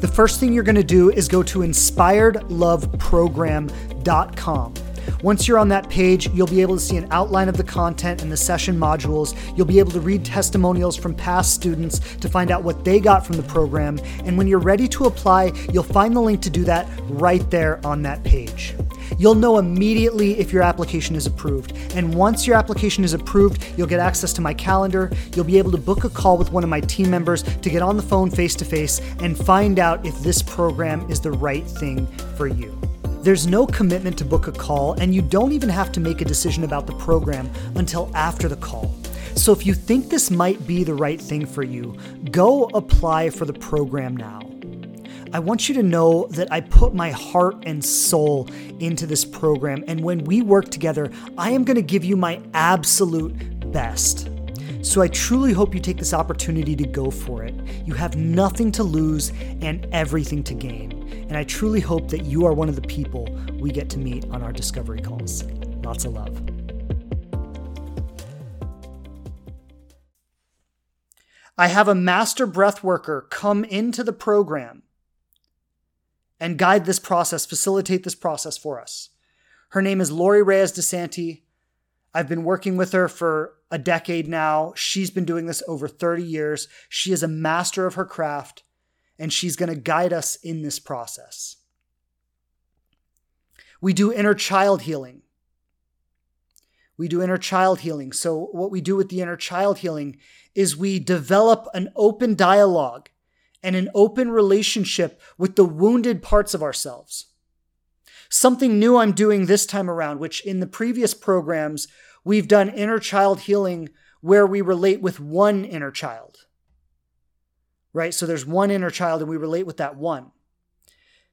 The first thing you're going to do is go to inspiredloveprogram.com. Once you're on that page, you'll be able to see an outline of the content and the session modules. You'll be able to read testimonials from past students to find out what they got from the program. And when you're ready to apply, you'll find the link to do that right there on that page. You'll know immediately if your application is approved. And once your application is approved, you'll get access to my calendar. You'll be able to book a call with one of my team members to get on the phone face to face and find out if this program is the right thing for you. There's no commitment to book a call, and you don't even have to make a decision about the program until after the call. So if you think this might be the right thing for you, go apply for the program now. I want you to know that I put my heart and soul into this program, and when we work together, I am going to give you my absolute best. So I truly hope you take this opportunity to go for it. You have nothing to lose and everything to gain. And I truly hope that you are one of the people we get to meet on our discovery calls. Lots of love. I have a master breath worker come into the program and guide this process, facilitate this process for us. Her name is Lori Reyes DeSanti. I've been working with her for a decade now. She's been doing this over 30 years. She is a master of her craft, and she's going to guide us in this process. We do inner child healing. We do inner child healing. So, what we do with the inner child healing is we develop an open dialogue and an open relationship with the wounded parts of ourselves. Something new I'm doing this time around, which in the previous programs, we've done inner child healing where we relate with one inner child. Right? So there's one inner child and we relate with that one.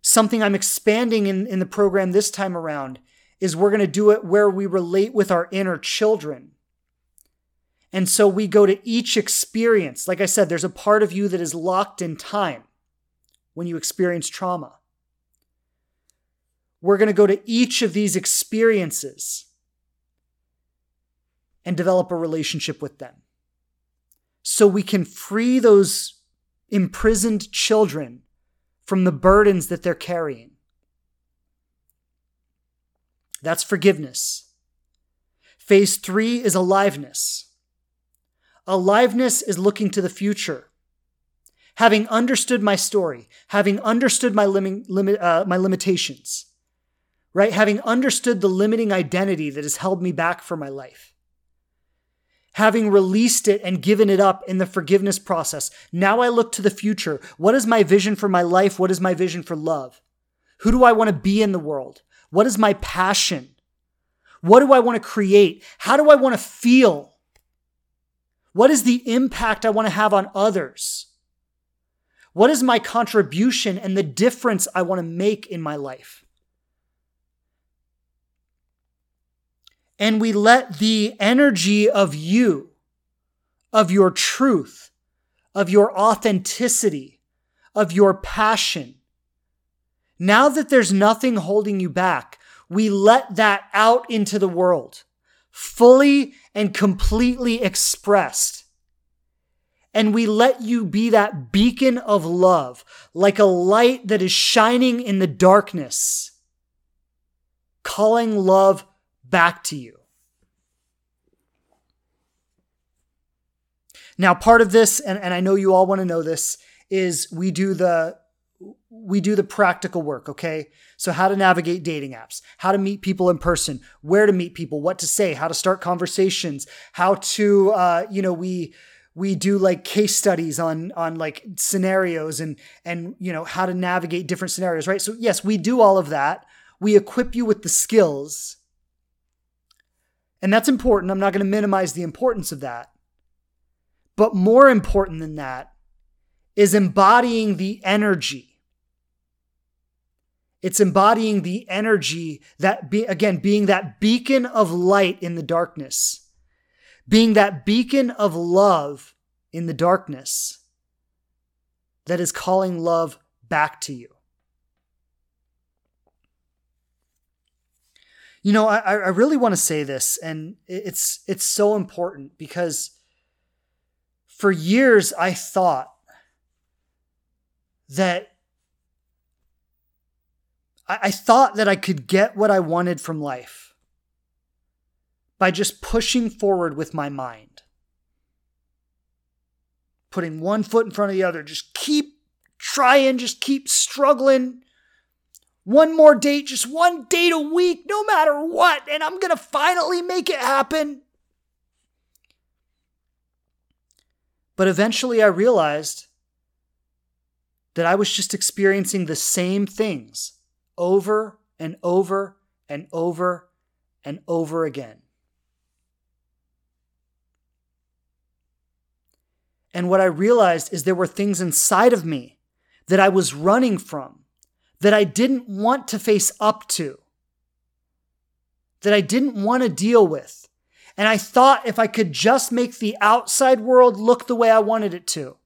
Something I'm expanding in, in the program this time around is we're going to do it where we relate with our inner children. And so we go to each experience. Like I said, there's a part of you that is locked in time when you experience trauma. We're going to go to each of these experiences and develop a relationship with them. So we can free those imprisoned children from the burdens that they're carrying. That's forgiveness. Phase three is aliveness. Aliveness is looking to the future. Having understood my story, having understood my, lim- limit, uh, my limitations, right? Having understood the limiting identity that has held me back for my life. Having released it and given it up in the forgiveness process, now I look to the future. What is my vision for my life? What is my vision for love? Who do I want to be in the world? What is my passion? What do I want to create? How do I want to feel? What is the impact I want to have on others? What is my contribution and the difference I want to make in my life? And we let the energy of you, of your truth, of your authenticity, of your passion, now that there's nothing holding you back, we let that out into the world fully and completely expressed. And we let you be that beacon of love, like a light that is shining in the darkness, calling love back to you. Now, part of this, and, and I know you all want to know this, is we do the we do the practical work, okay? So, how to navigate dating apps, how to meet people in person, where to meet people, what to say, how to start conversations, how to, uh, you know, we we do like case studies on on like scenarios and and you know how to navigate different scenarios, right? So, yes, we do all of that. We equip you with the skills, and that's important. I'm not going to minimize the importance of that, but more important than that is embodying the energy it's embodying the energy that be, again, being that beacon of light in the darkness, being that beacon of love in the darkness that is calling love back to you. You know, I, I really want to say this, and it's it's so important because for years I thought that I, I thought that I could get what I wanted from life by just pushing forward with my mind. Putting one foot in front of the other, just keep trying, just keep struggling. One more date, just one date a week, no matter what, and I'm gonna finally make it happen. But eventually I realized that I was just experiencing the same things over and over and over and over again. And what I realized is there were things inside of me that I was running from, that I didn't want to face up to, that I didn't want to deal with. And I thought if I could just make the outside world look the way I wanted it to,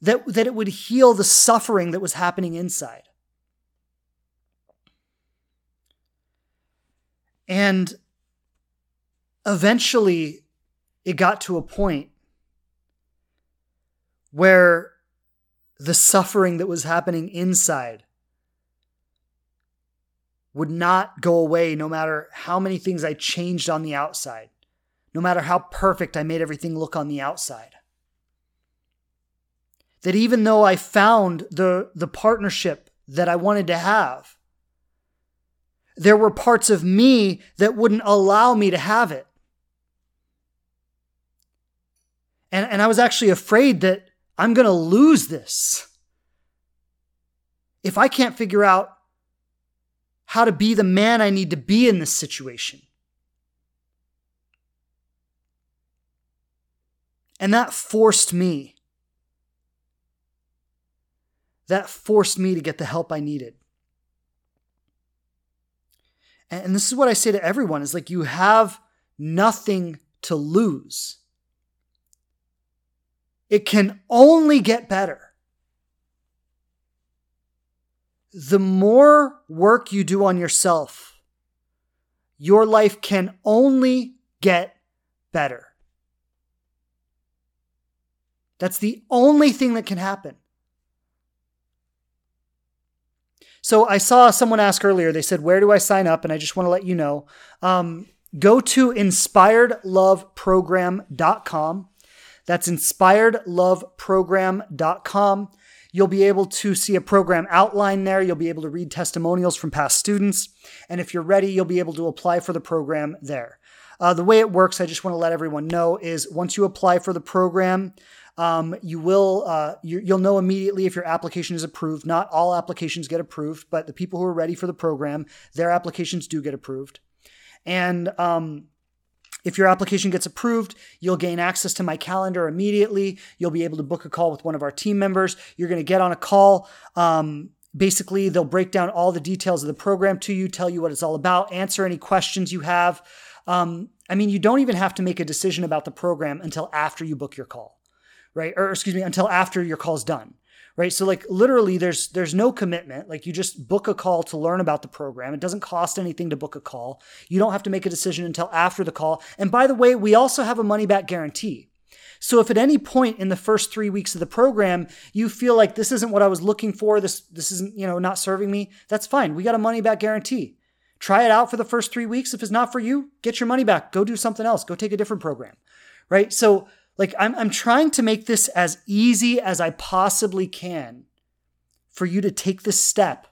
that, that it would heal the suffering that was happening inside. And eventually, it got to a point where the suffering that was happening inside would not go away no matter how many things I changed on the outside, no matter how perfect I made everything look on the outside. That even though I found the, the partnership that I wanted to have, there were parts of me that wouldn't allow me to have it. And, and I was actually afraid that I'm going to lose this. If I can't figure out how to be the man I need to be in this situation. And that forced me. That forced me to get the help I needed. And this is what I say to everyone is like you have nothing to lose. It can only get better. The more work you do on yourself, your life can only get better. That's the only thing that can happen. So I saw someone ask earlier, they said, Where do I sign up? And I just want to let you know. Um, go to inspiredloveprogram.com. That's inspiredloveprogram.com. You'll be able to see a program outline there. You'll be able to read testimonials from past students. And if you're ready, you'll be able to apply for the program there. Uh, the way it works, I just want to let everyone know, is once you apply for the program, um, you will uh, you, will know immediately if your application is approved. Not all applications get approved, but the people who are ready for the program, their applications do get approved. And um, if your application gets approved, you'll gain access to my calendar immediately. You'll be able to book a call with one of our team members. You're going to get on a call. Um, basically, they'll break down all the details of the program to you, tell you what it's all about, answer any questions you have. Um, I mean, you don't even have to make a decision about the program until after you book your call, right? Or excuse me, until after your call's done right? So like literally there's there's no commitment. Like you just book a call to learn about the program. It doesn't cost anything to book a call. You don't have to make a decision until after the call. And by the way we also have a money back guarantee. So if at any point in the first 3 weeks of the program you feel like this isn't what I was looking for this this isn't you know not serving me that's fine. We got a money back guarantee. Try it out for the first 3 weeks. If it's not for you get your money back. Go do something else. Go take a different program right? So like I'm I'm trying to make this as easy as I possibly can for you to take this step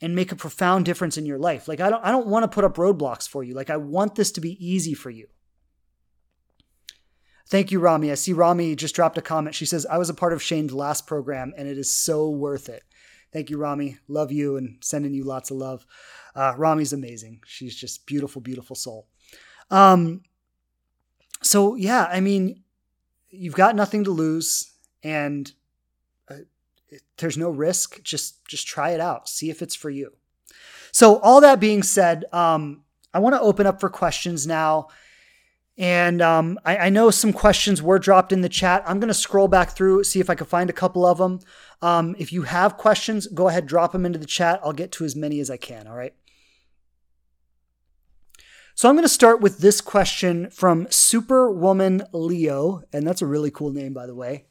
and make a profound difference in your life. Like I don't I don't want to put up roadblocks for you. Like I want this to be easy for you. Thank you, Rami. I see Rami just dropped a comment. She says, I was a part of Shane's last program and it is so worth it. Thank you, Rami. Love you and sending you lots of love. Uh, Rami's amazing. She's just beautiful, beautiful soul. Um, so yeah, I mean, you've got nothing to lose, and uh, there's no risk. Just just try it out. See if it's for you. So all that being said, um, I want to open up for questions now. And um, I, I, know some questions were dropped in the chat. I'm going to scroll back through, see if I can find a couple of them. Um, if you have questions, go ahead, drop them into the chat. I'll get to as many as I can. All right. So I'm going to start with this question from Superwoman Leo, and that's a really cool name, by the way.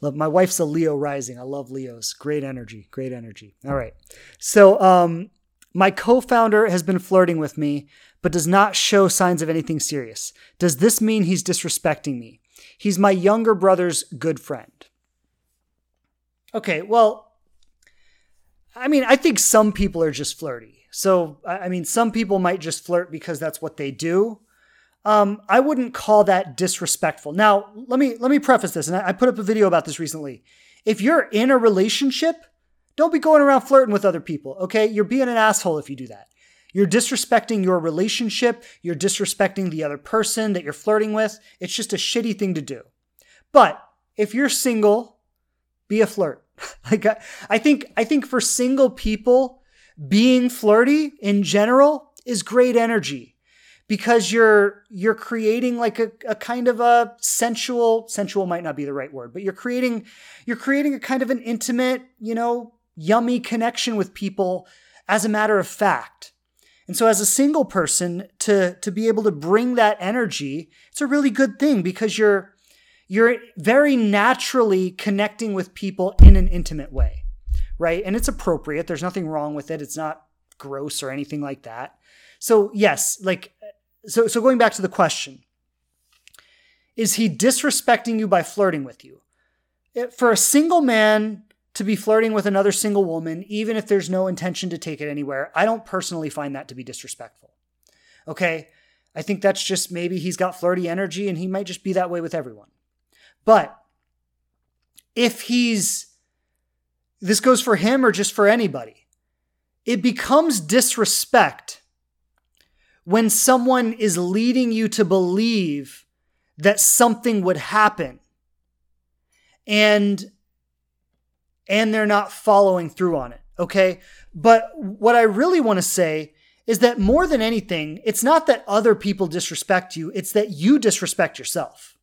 Love my wife's a Leo rising. I love Leos. Great energy. Great energy. All right. So um my co-founder has been flirting with me, but does not show signs of anything serious. Does this mean he's disrespecting me? He's my younger brother's good friend. Okay, well, I mean, I think some people are just flirty. So, I mean, some people might just flirt because that's what they do. Um, I wouldn't call that disrespectful. Now, let me let me preface this, and I, I put up a video about this recently. If you're in a relationship, don't be going around flirting with other people. Okay, you're being an asshole if you do that. You're disrespecting your relationship. You're disrespecting the other person that you're flirting with. It's just a shitty thing to do. But if you're single, be a flirt. like I, I think I think for single people, being flirty in general is great energy because you're you're creating like a, a kind of a sensual sensual might not be the right word but you're creating you're creating a kind of an intimate you know yummy connection with people as a matter of fact. And so as a single person to to be able to bring that energy it's a really good thing because you're you're very naturally connecting with people in an intimate way right? And it's appropriate. There's nothing wrong with it. It's not gross or anything like that. So yes like so so going back to the question is he disrespecting you by flirting with you? For a single man to be flirting with another single woman even if there's no intention to take it anywhere i don't personally find that to be disrespectful okay? I think that's just maybe he's got flirty energy and he might just be that way with everyone. But if he's this goes for him or just for anybody. It becomes disrespect when someone is leading you to believe that something would happen and and they're not following through on it okay? But what i really want to say is that more than anything it's not that other people disrespect you it's that you disrespect yourself.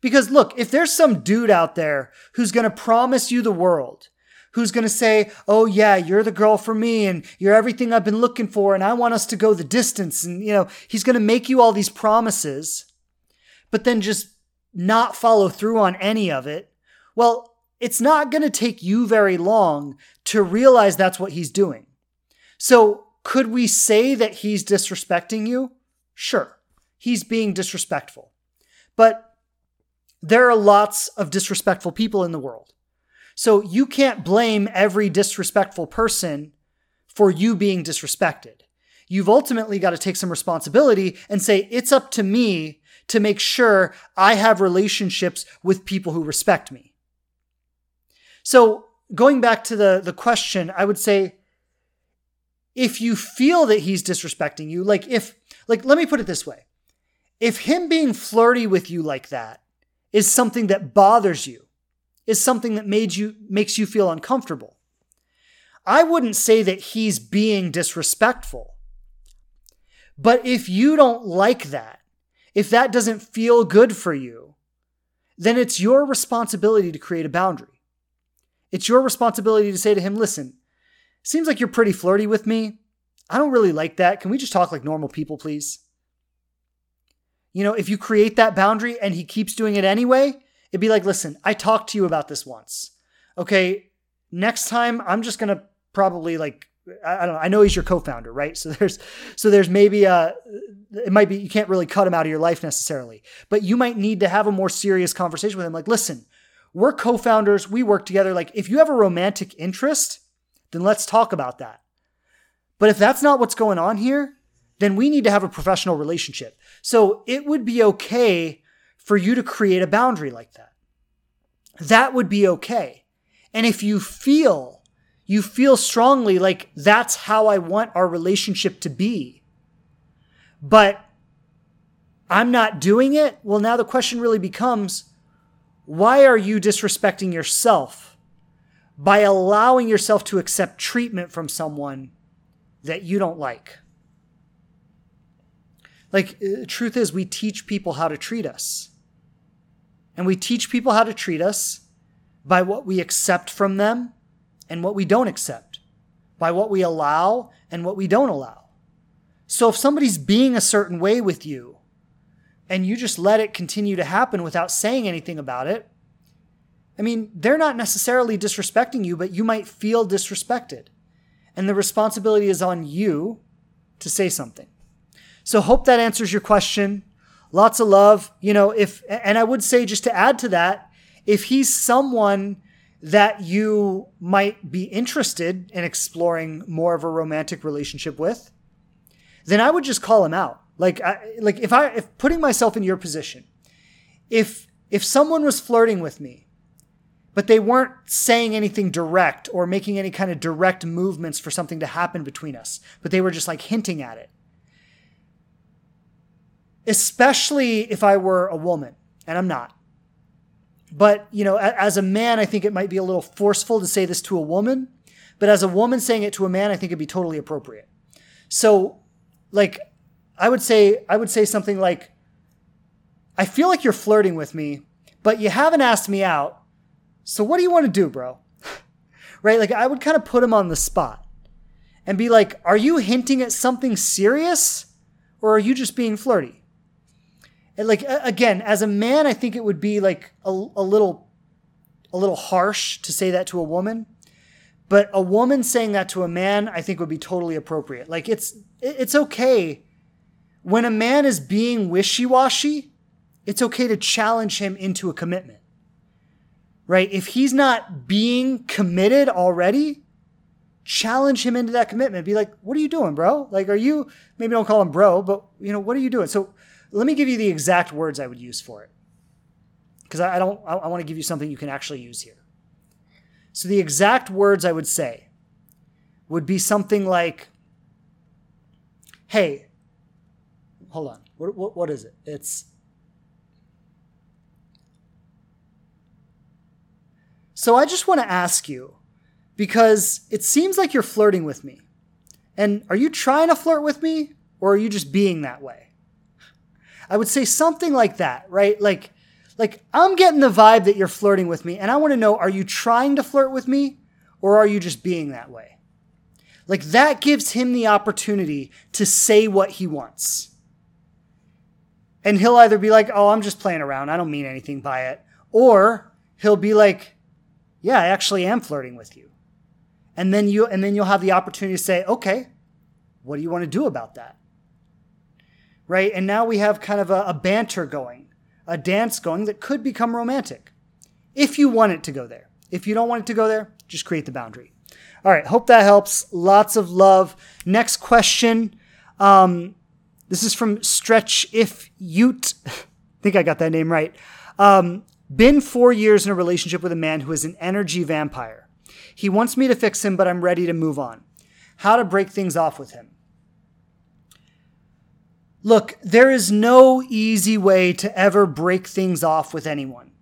Because look if there's some dude out there who's going to promise you the world who's going to say, Oh, yeah, you're the girl for me and you're everything I've been looking for and I want us to go the distance. And, you know, he's going to make you all these promises, but then just not follow through on any of it. Well, it's not going to take you very long to realize that's what he's doing. So, could we say that he's disrespecting you? Sure, he's being disrespectful. But there are lots of disrespectful people in the world. So you can't blame every disrespectful person for you being disrespected. You've ultimately got to take some responsibility and say, it's up to me to make sure I have relationships with people who respect me. So going back to the, the question, I would say, if you feel that he's disrespecting you, like if, like, let me put it this way. If him being flirty with you like that is something that bothers you, is something that made you makes you feel uncomfortable. I wouldn't say that he's being disrespectful. But if you don't like that, if that doesn't feel good for you, then it's your responsibility to create a boundary. It's your responsibility to say to him, listen, seems like you're pretty flirty with me. I don't really like that. Can we just talk like normal people, please? You know, if you create that boundary and he keeps doing it anyway, It'd be like, listen, I talked to you about this once. Okay, next time I'm just gonna probably like I don't know. I know he's your co-founder, right? So there's so there's maybe a it might be you can't really cut him out of your life necessarily, but you might need to have a more serious conversation with him. Like, listen, we're co-founders, we work together. Like, if you have a romantic interest, then let's talk about that. But if that's not what's going on here, then we need to have a professional relationship. So it would be okay for you to create a boundary like that. That would be okay. And if you feel, you feel strongly like that's how I want our relationship to be, but I'm not doing it, well, now the question really becomes why are you disrespecting yourself by allowing yourself to accept treatment from someone that you don't like? Like, the uh, truth is, we teach people how to treat us. And we teach people how to treat us by what we accept from them and what we don't accept, by what we allow and what we don't allow. So if somebody's being a certain way with you and you just let it continue to happen without saying anything about it, I mean, they're not necessarily disrespecting you, but you might feel disrespected. And the responsibility is on you to say something. So, hope that answers your question. Lots of love. You know, if, and I would say just to add to that, if he's someone that you might be interested in exploring more of a romantic relationship with, then I would just call him out. Like, I, like if I, if putting myself in your position, if, if someone was flirting with me, but they weren't saying anything direct or making any kind of direct movements for something to happen between us, but they were just like hinting at it. Especially if I were a woman, and I'm not. But, you know, as a man, I think it might be a little forceful to say this to a woman. But as a woman saying it to a man, I think it'd be totally appropriate. So, like, I would say, I would say something like, I feel like you're flirting with me, but you haven't asked me out. So what do you want to do, bro? right? Like, I would kind of put him on the spot and be like, are you hinting at something serious or are you just being flirty? Like again, as a man, I think it would be like a, a little, a little harsh to say that to a woman. But a woman saying that to a man, I think would be totally appropriate. Like it's it's okay when a man is being wishy-washy. It's okay to challenge him into a commitment. Right? If he's not being committed already, challenge him into that commitment. Be like, "What are you doing, bro? Like, are you maybe don't call him bro, but you know, what are you doing?" So let me give you the exact words I would use for it. Because I, don't, I, I want to give you something you can actually use here. So the exact words I would say would be something like, hey, hold on. What, what, what is it? It's, so I just want to ask you, because it seems like you're flirting with me. And are you trying to flirt with me, or are you just being that way? I would say something like that, right? Like, like I'm getting the vibe that you're flirting with me, and I want to know: Are you trying to flirt with me, or are you just being that way? Like that gives him the opportunity to say what he wants. And he'll either be like, "Oh, I'm just playing around. I don't mean anything by it," or he'll be like, "Yeah, I actually am flirting with you." And then you and then you'll have the opportunity to say, "Okay, what do you want to do about that?" Right? And now we have kind of a, a banter going, a dance going that could become romantic if you want it to go there. If you don't want it to go there, just create the boundary. All right, hope that helps. Lots of love. Next question. Um, this is from Stretch If Ute. I think I got that name right. Um, been four years in a relationship with a man who is an energy vampire. He wants me to fix him, but I'm ready to move on. How to break things off with him. Look, there is no easy way to ever break things off with anyone.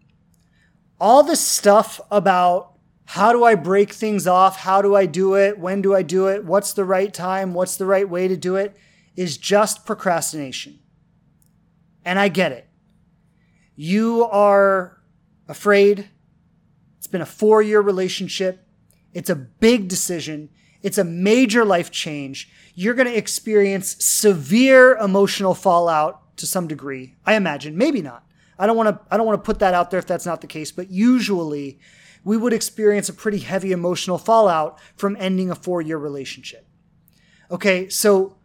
All this stuff about how do I break things off? How do I do it? When do I do it? What's the right time? What's the right way to do it? Is just procrastination. And I get it. You are afraid. It's been a four year relationship. It's a big decision. It's a major life change you're going to experience severe emotional fallout to some degree. I imagine, maybe not. I don't want to I don't want to put that out there if that's not the case, but usually we would experience a pretty heavy emotional fallout from ending a 4-year relationship. Okay, so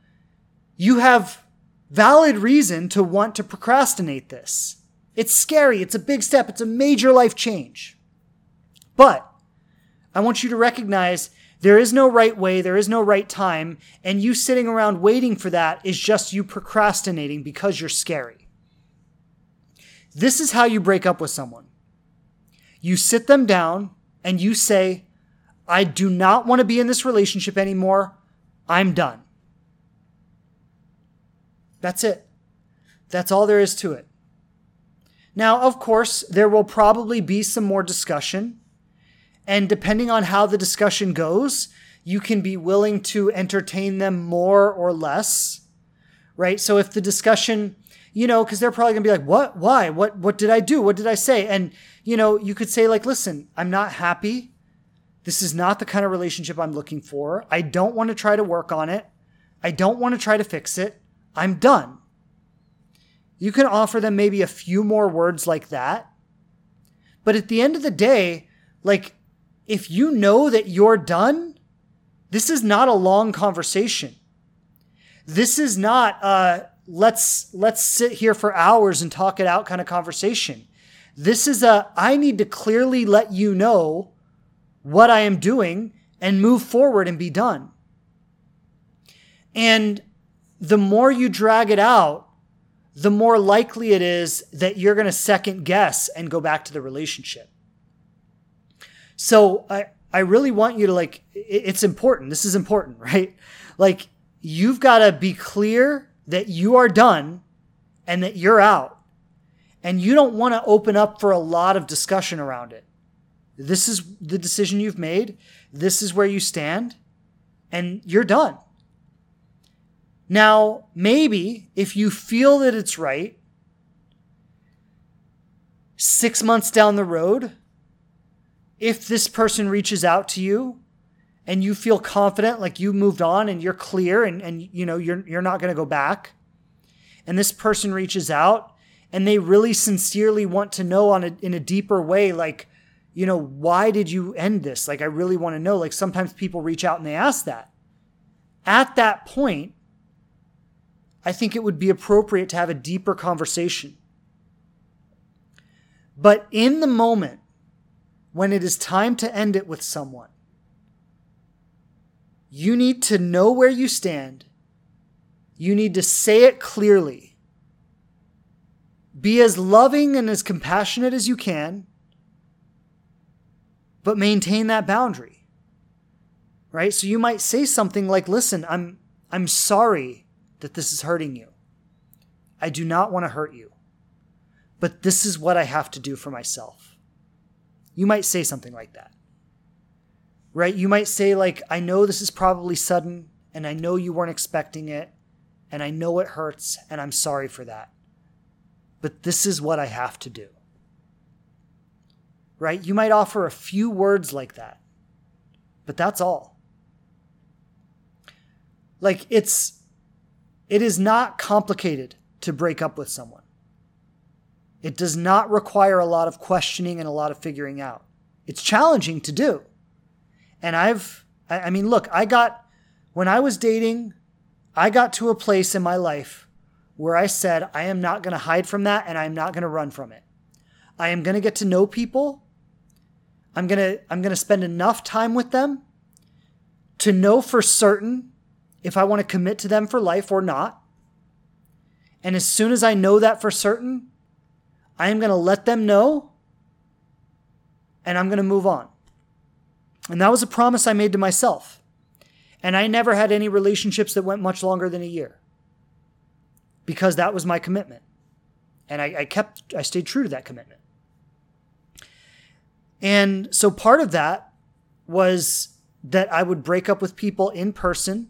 you have valid reason to want to procrastinate this. It's scary, it's a big step, it's a major life change. But I want you to recognize there is no right way, there is no right time, and you sitting around waiting for that is just you procrastinating because you're scary. This is how you break up with someone. You sit them down and you say, I do not want to be in this relationship anymore. I'm done. That's it. That's all there is to it. Now, of course, there will probably be some more discussion and depending on how the discussion goes, you can be willing to entertain them more or less, right? So if the discussion, you know, because they're probably gonna be like, "What? Why? What? What did I do? What did I say?" And you know, you could say like, "Listen, I'm not happy. This is not the kind of relationship I'm looking for. I don't want to try to work on it. I don't want to try to fix it. I'm done." You can offer them maybe a few more words like that But at the end of the day, like if you know that you're done, this is not a long conversation. This is not a let's let's sit here for hours and talk it out kind of conversation. This is a I need to clearly let you know what I am doing and move forward and be done. And the more you drag it out, the more likely it is that you're going to second guess and go back to the relationship. So I, I really want you to like, it's important. This is important, right? Like, you've got to be clear that you are done and that you're out. And you don't want to open up for a lot of discussion around it. This is the decision you've made. This is where you stand, and you're done. Now, maybe if you feel that it's right, six months down the road, if this person reaches out to you and you feel confident, like you moved on and you're clear and, and you know you're you're not gonna go back, and this person reaches out and they really sincerely want to know on a, in a deeper way, like, you know, why did you end this? Like, I really want to know. Like, sometimes people reach out and they ask that. At that point, I think it would be appropriate to have a deeper conversation. But in the moment, when it is time to end it with someone, you need to know where you stand. You need to say it clearly. Be as loving and as compassionate as you can, but maintain that boundary. Right? So you might say something like, "Listen, I'm I'm sorry that this is hurting you. I do not want to hurt you, but this is what I have to do for myself. You might say something like that. Right? You might say, like, I know this is probably sudden, and I know you weren't expecting it, and I know it hurts, and I'm sorry for that. But this is what I have to do. Right? You might offer a few words like that, but that's all. Like, it's it is not complicated to break up with someone. It does not require a lot of questioning and a lot of figuring out. It's challenging to do. And I've, I mean, look, I got, when I was dating, I got to a place in my life where I said, I am not going to hide from that and I'm not going to run from it. I am going to get to know people. I'm going to, I'm going to spend enough time with them to know for certain if I want to commit to them for life or not. And as soon as I know that for certain, I am going to let them know and I'm going to move on. And that was a promise I made to myself. And I never had any relationships that went much longer than a year because that was my commitment. And I, I kept, I stayed true to that commitment. And so part of that was that I would break up with people in person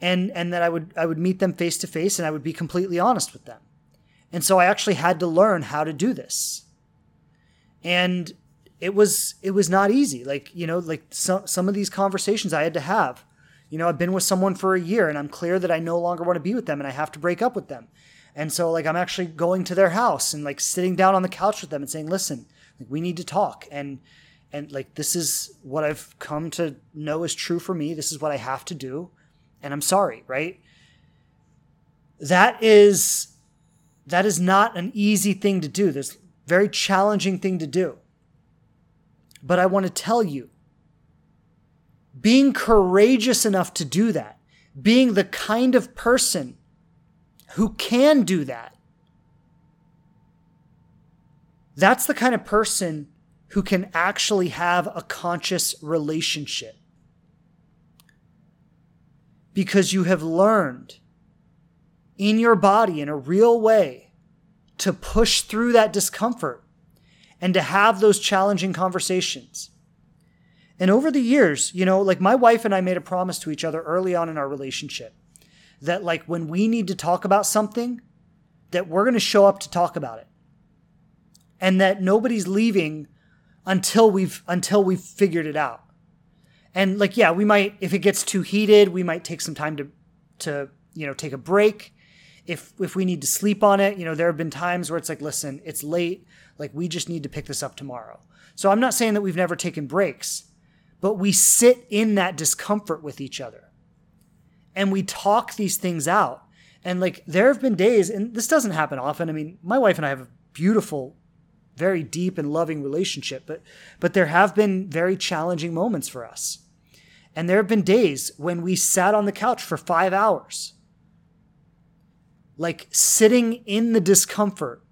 and and that I would I would meet them face to face and I would be completely honest with them. And so I actually had to learn how to do this. And it was it was not easy. Like, you know, like some some of these conversations I had to have. You know, I've been with someone for a year and I'm clear that I no longer want to be with them and I have to break up with them. And so like I'm actually going to their house and like sitting down on the couch with them and saying, "Listen, like we need to talk." And and like this is what I've come to know is true for me. This is what I have to do and I'm sorry, right? That is that is not an easy thing to do. This very challenging thing to do. But I want to tell you, being courageous enough to do that, being the kind of person who can do that, that's the kind of person who can actually have a conscious relationship because you have learned in your body in a real way to push through that discomfort and to have those challenging conversations. And over the years, you know, like my wife and I made a promise to each other early on in our relationship that like when we need to talk about something, that we're going to show up to talk about it. And that nobody's leaving until we've until we've figured it out and like yeah we might if it gets too heated we might take some time to to you know take a break if if we need to sleep on it, you know, there have been times where it's like, listen, it's late, like we just need to pick this up tomorrow. So I'm not saying that we've never taken breaks, but we sit in that discomfort with each other. And we talk these things out. And like there have been days and this doesn't happen often. I mean, my wife and I have a beautiful very deep and loving relationship, but but there have been very challenging moments for us. And there have been days when we sat on the couch for 5 hours like sitting in the discomfort,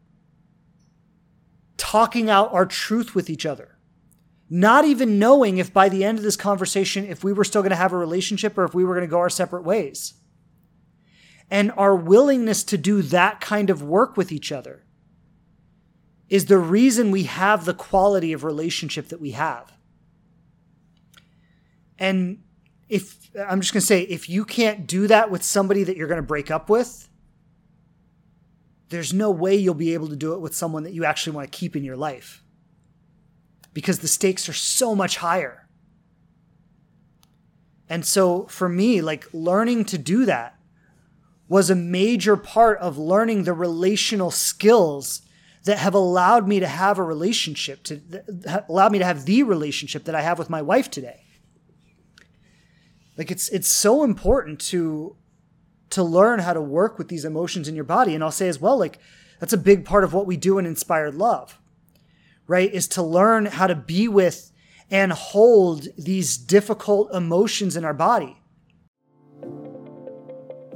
talking out our truth with each other, not even knowing if by the end of this conversation, if we were still going to have a relationship or if we were going to go our separate ways. And our willingness to do that kind of work with each other is the reason we have the quality of relationship that we have. And if I'm just going to say, if you can't do that with somebody that you're going to break up with, there's no way you'll be able to do it with someone that you actually want to keep in your life because the stakes are so much higher. And so for me, like learning to do that was a major part of learning the relational skills that have allowed me to have a relationship to allowed me to have the relationship that I have with my wife today. Like it's it's so important to to learn how to work with these emotions in your body. And I'll say as well, like, that's a big part of what we do in Inspired Love, right? Is to learn how to be with and hold these difficult emotions in our body.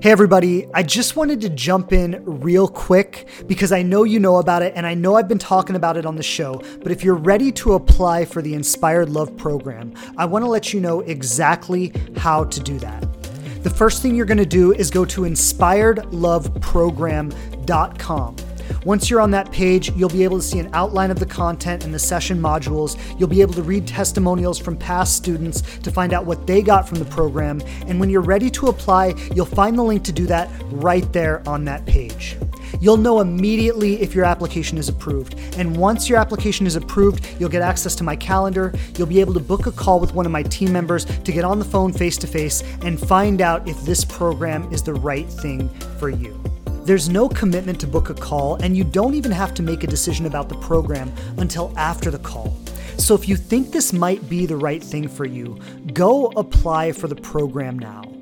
Hey, everybody, I just wanted to jump in real quick because I know you know about it and I know I've been talking about it on the show. But if you're ready to apply for the Inspired Love program, I want to let you know exactly how to do that the first thing you're going to do is go to inspiredloveprogram.com. Once you're on that page, you'll be able to see an outline of the content and the session modules. You'll be able to read testimonials from past students to find out what they got from the program. And when you're ready to apply, you'll find the link to do that right there on that page. You'll know immediately if your application is approved. And once your application is approved, you'll get access to my calendar. You'll be able to book a call with one of my team members to get on the phone face to face and find out if this program is the right thing for you. There's no commitment to book a call, and you don't even have to make a decision about the program until after the call. So if you think this might be the right thing for you, go apply for the program now.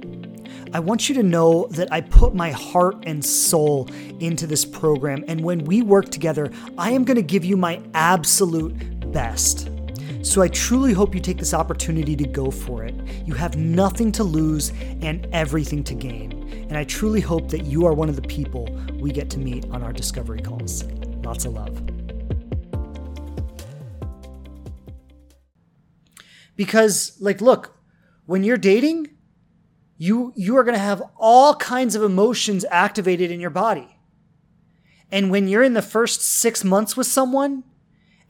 I want you to know that I put my heart and soul into this program, and when we work together, I am going to give you my absolute best. So I truly hope you take this opportunity to go for it. You have nothing to lose and everything to gain. And I truly hope that you are one of the people we get to meet on our discovery calls. Lots of love. Because, like, look, when you're dating, you you are going to have all kinds of emotions activated in your body. And when you're in the first 6 months with someone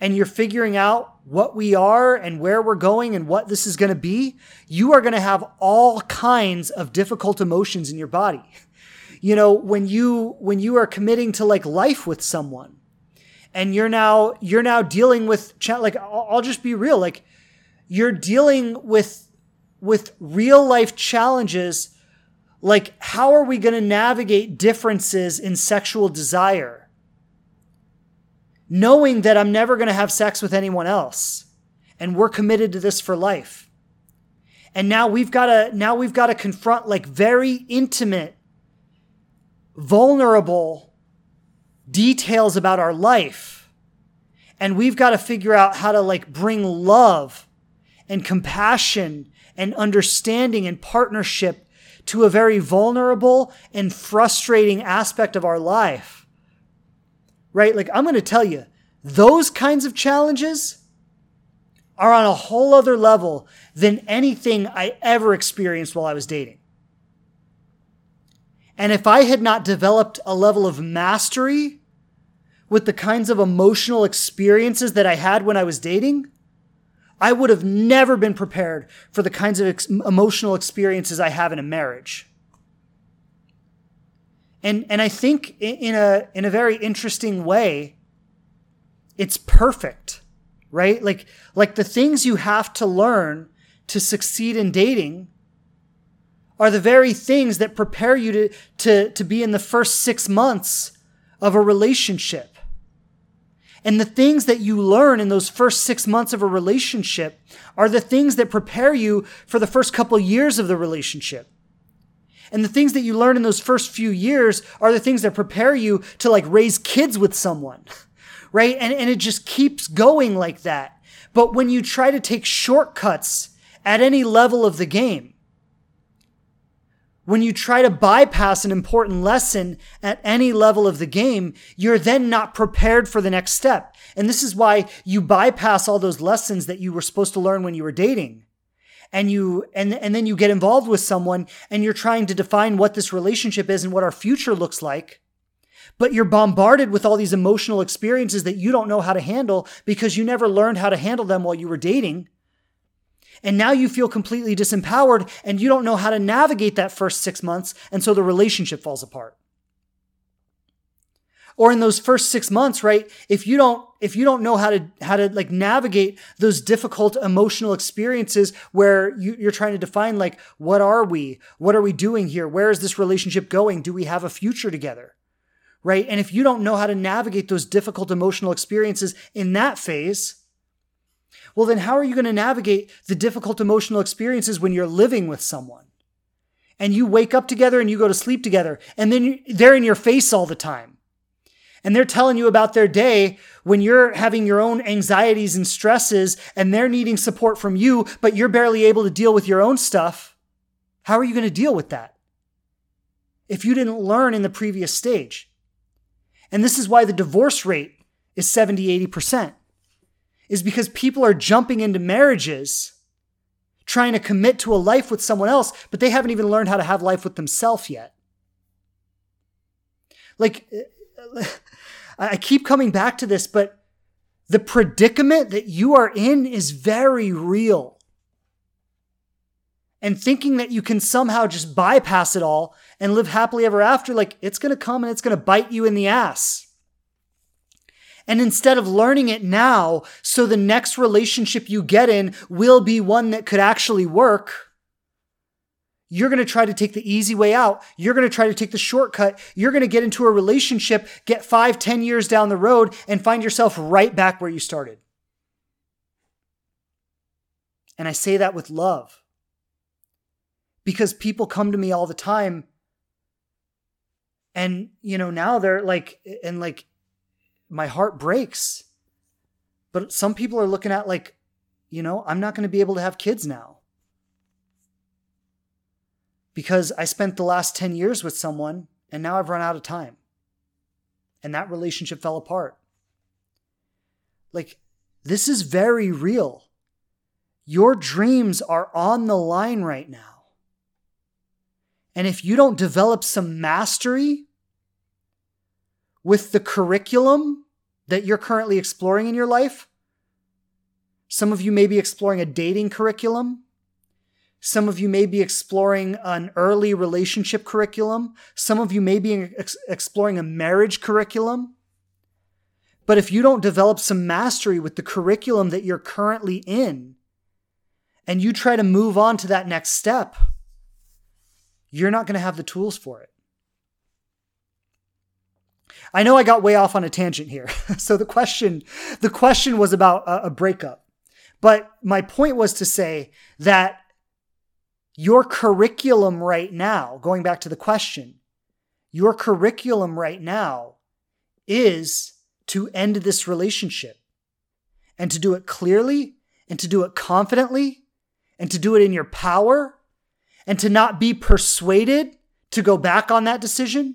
and you're figuring out what we are and where we're going and what this is going to be, you are going to have all kinds of difficult emotions in your body. You know, when you when you are committing to like life with someone and you're now you're now dealing with like I'll just be real like you're dealing with with real life challenges like how are we going to navigate differences in sexual desire? Knowing that I'm never going to have sex with anyone else and we're committed to this for life. And now we've got to now we've got to confront like very intimate vulnerable details about our life. And we've got to figure out how to like bring love and compassion and understanding and partnership to a very vulnerable and frustrating aspect of our life. Right? Like, I'm going to tell you, those kinds of challenges are on a whole other level than anything I ever experienced while I was dating. And if I had not developed a level of mastery with the kinds of emotional experiences that I had when I was dating, I would have never been prepared for the kinds of ex- emotional experiences I have in a marriage. And, and I think in a, in a very interesting way, it's perfect, right? Like, like the things you have to learn to succeed in dating are the very things that prepare you to, to, to be in the first six months of a relationship. And the things that you learn in those first six months of a relationship are the things that prepare you for the first couple years of the relationship. And the things that you learn in those first few years are the things that prepare you to like raise kids with someone, right? And, and it just keeps going like that. But when you try to take shortcuts at any level of the game, when you try to bypass an important lesson at any level of the game, you're then not prepared for the next step. And this is why you bypass all those lessons that you were supposed to learn when you were dating. And you, and, and then you get involved with someone and you're trying to define what this relationship is and what our future looks like. But you're bombarded with all these emotional experiences that you don't know how to handle because you never learned how to handle them while you were dating. And now you feel completely disempowered and you don't know how to navigate that first six months. And so the relationship falls apart. Or in those first six months, right? If you don't, if you don't know how to, how to like navigate those difficult emotional experiences where you, you're trying to define like, what are we? What are we doing here? Where is this relationship going? Do we have a future together? Right. And if you don't know how to navigate those difficult emotional experiences in that phase, well, then how are you going to navigate the difficult emotional experiences when you're living with someone? And you wake up together and you go to sleep together, and then they're in your face all the time. And they're telling you about their day when you're having your own anxieties and stresses, and they're needing support from you, but you're barely able to deal with your own stuff. How are you going to deal with that? If you didn't learn in the previous stage. And this is why the divorce rate is 70, 80% is because people are jumping into marriages trying to commit to a life with someone else, but they haven't even learned how to have life with themselves yet. Like, I keep coming back to this, but the predicament that you are in is very real. And thinking that you can somehow just bypass it all and live happily ever after, like, it's to come and it's to bite you in the ass. And instead of learning it now, so the next relationship you get in will be one that could actually work, you're going to try to take the easy way out. You're going to try to take the shortcut. You're going to get into a relationship, get five, ten years down the road, and find yourself right back where you started. And I say that with love. Because people come to me all the time. And, you know, now they're like, and like, my heart breaks. But some people are looking at like, you know, I'm not going to be able to have kids now. Because I spent the last 10 years with someone and now I've run out of time. And that relationship fell apart. Like, this is very real. Your dreams are on the line right now. And if you don't develop some mastery with the curriculum that you're currently exploring in your life. Some of you may be exploring a dating curriculum. Some of you may be exploring an early relationship curriculum. Some of you may be ex- exploring a marriage curriculum. But if you don't develop some mastery with the curriculum that you're currently in, and you try to move on to that next step, you're not going to have the tools for it. I know I got way off on a tangent here. so the question, the question was about a, a breakup. But my point was to say that your curriculum right now, going back to the question, your curriculum right now is to end this relationship and to do it clearly and to do it confidently and to do it in your power and to not be persuaded to go back on that decision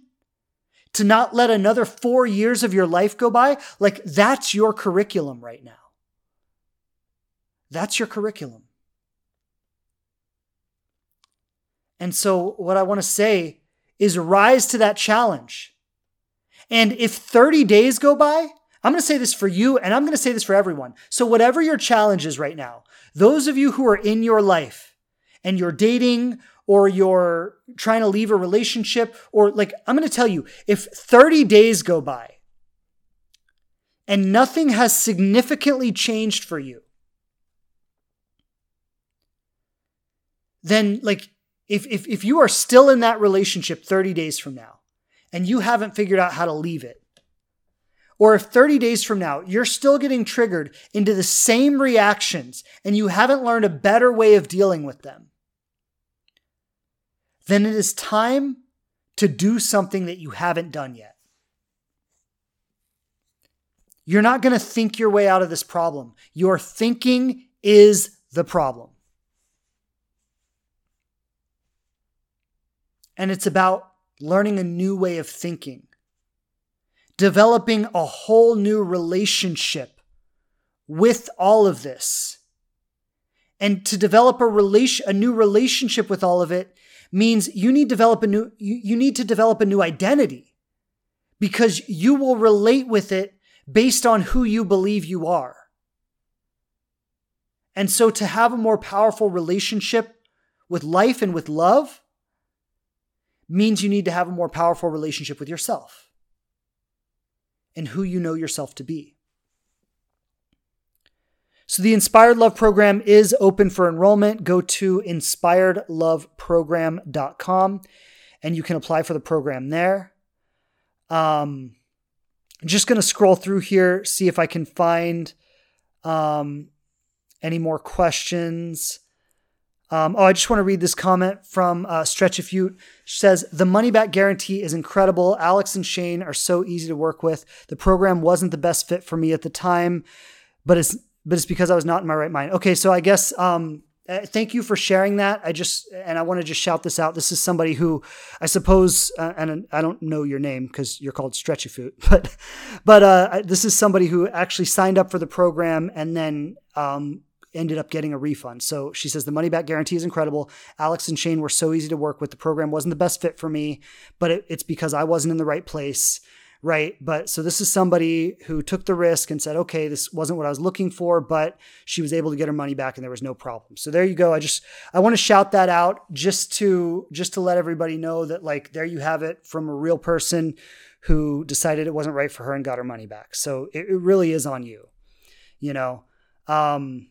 to not let another four years of your life go by, like that's your curriculum right now. That's your curriculum. And so, what I want to say is rise to that challenge. And if 30 days go by, I'm going to say this for you and I'm going to say this for everyone. So, whatever your challenge is right now, those of you who are in your life and you're dating or you're trying to leave a relationship, or like, I'm going to tell you, if 30 days go by and nothing has significantly changed for you, then like if, if, if you are still in that relationship 30 days from now and you haven't figured out how to leave it, or if 30 days from now you're still getting triggered into the same reactions and you haven't learned a better way of dealing with them, then it is time to do something that you haven't done yet. You're not going to think your way out of this problem. Your thinking is the problem. And it's about learning a new way of thinking, developing a whole new relationship with all of this. And to develop a relation, a new relationship with all of it means you need to develop a new, you, you need to develop a new identity because you will relate with it based on who you believe you are. And so to have a more powerful relationship with life and with love means you need to have a more powerful relationship with yourself and who you know yourself to be. So the Inspired Love program is open for enrollment. Go to inspiredloveprogram.com and you can apply for the program there. Um, I'm just going to scroll through here, see if I can find um, any more questions. Um, oh, I just want to read this comment from uh, Stretch a Few. She says, The money back guarantee is incredible. Alex and Shane are so easy to work with. The program wasn't the best fit for me at the time, but it's but it's because I was not in my right mind. Okay, so I guess um, uh, thank you for sharing that. I just and I want to just shout this out. This is somebody who I suppose, uh, and I don't know your name because you're called Stretchy Foot, but but uh, this is somebody who actually signed up for the program and then um, ended up getting a refund. So she says the money back guarantee is incredible. Alex and Shane were so easy to work with. The program wasn't the best fit for me, but it, it's because I wasn't in the right place. Right. But so this is somebody who took the risk and said, okay, this wasn't what I was looking for, but she was able to get her money back and there was no problem. So there you go. I just, I want to shout that out just to, just to let everybody know that like, there you have it from a real person who decided it wasn't right for her and got her money back. So it, it really is on you, you know? Um,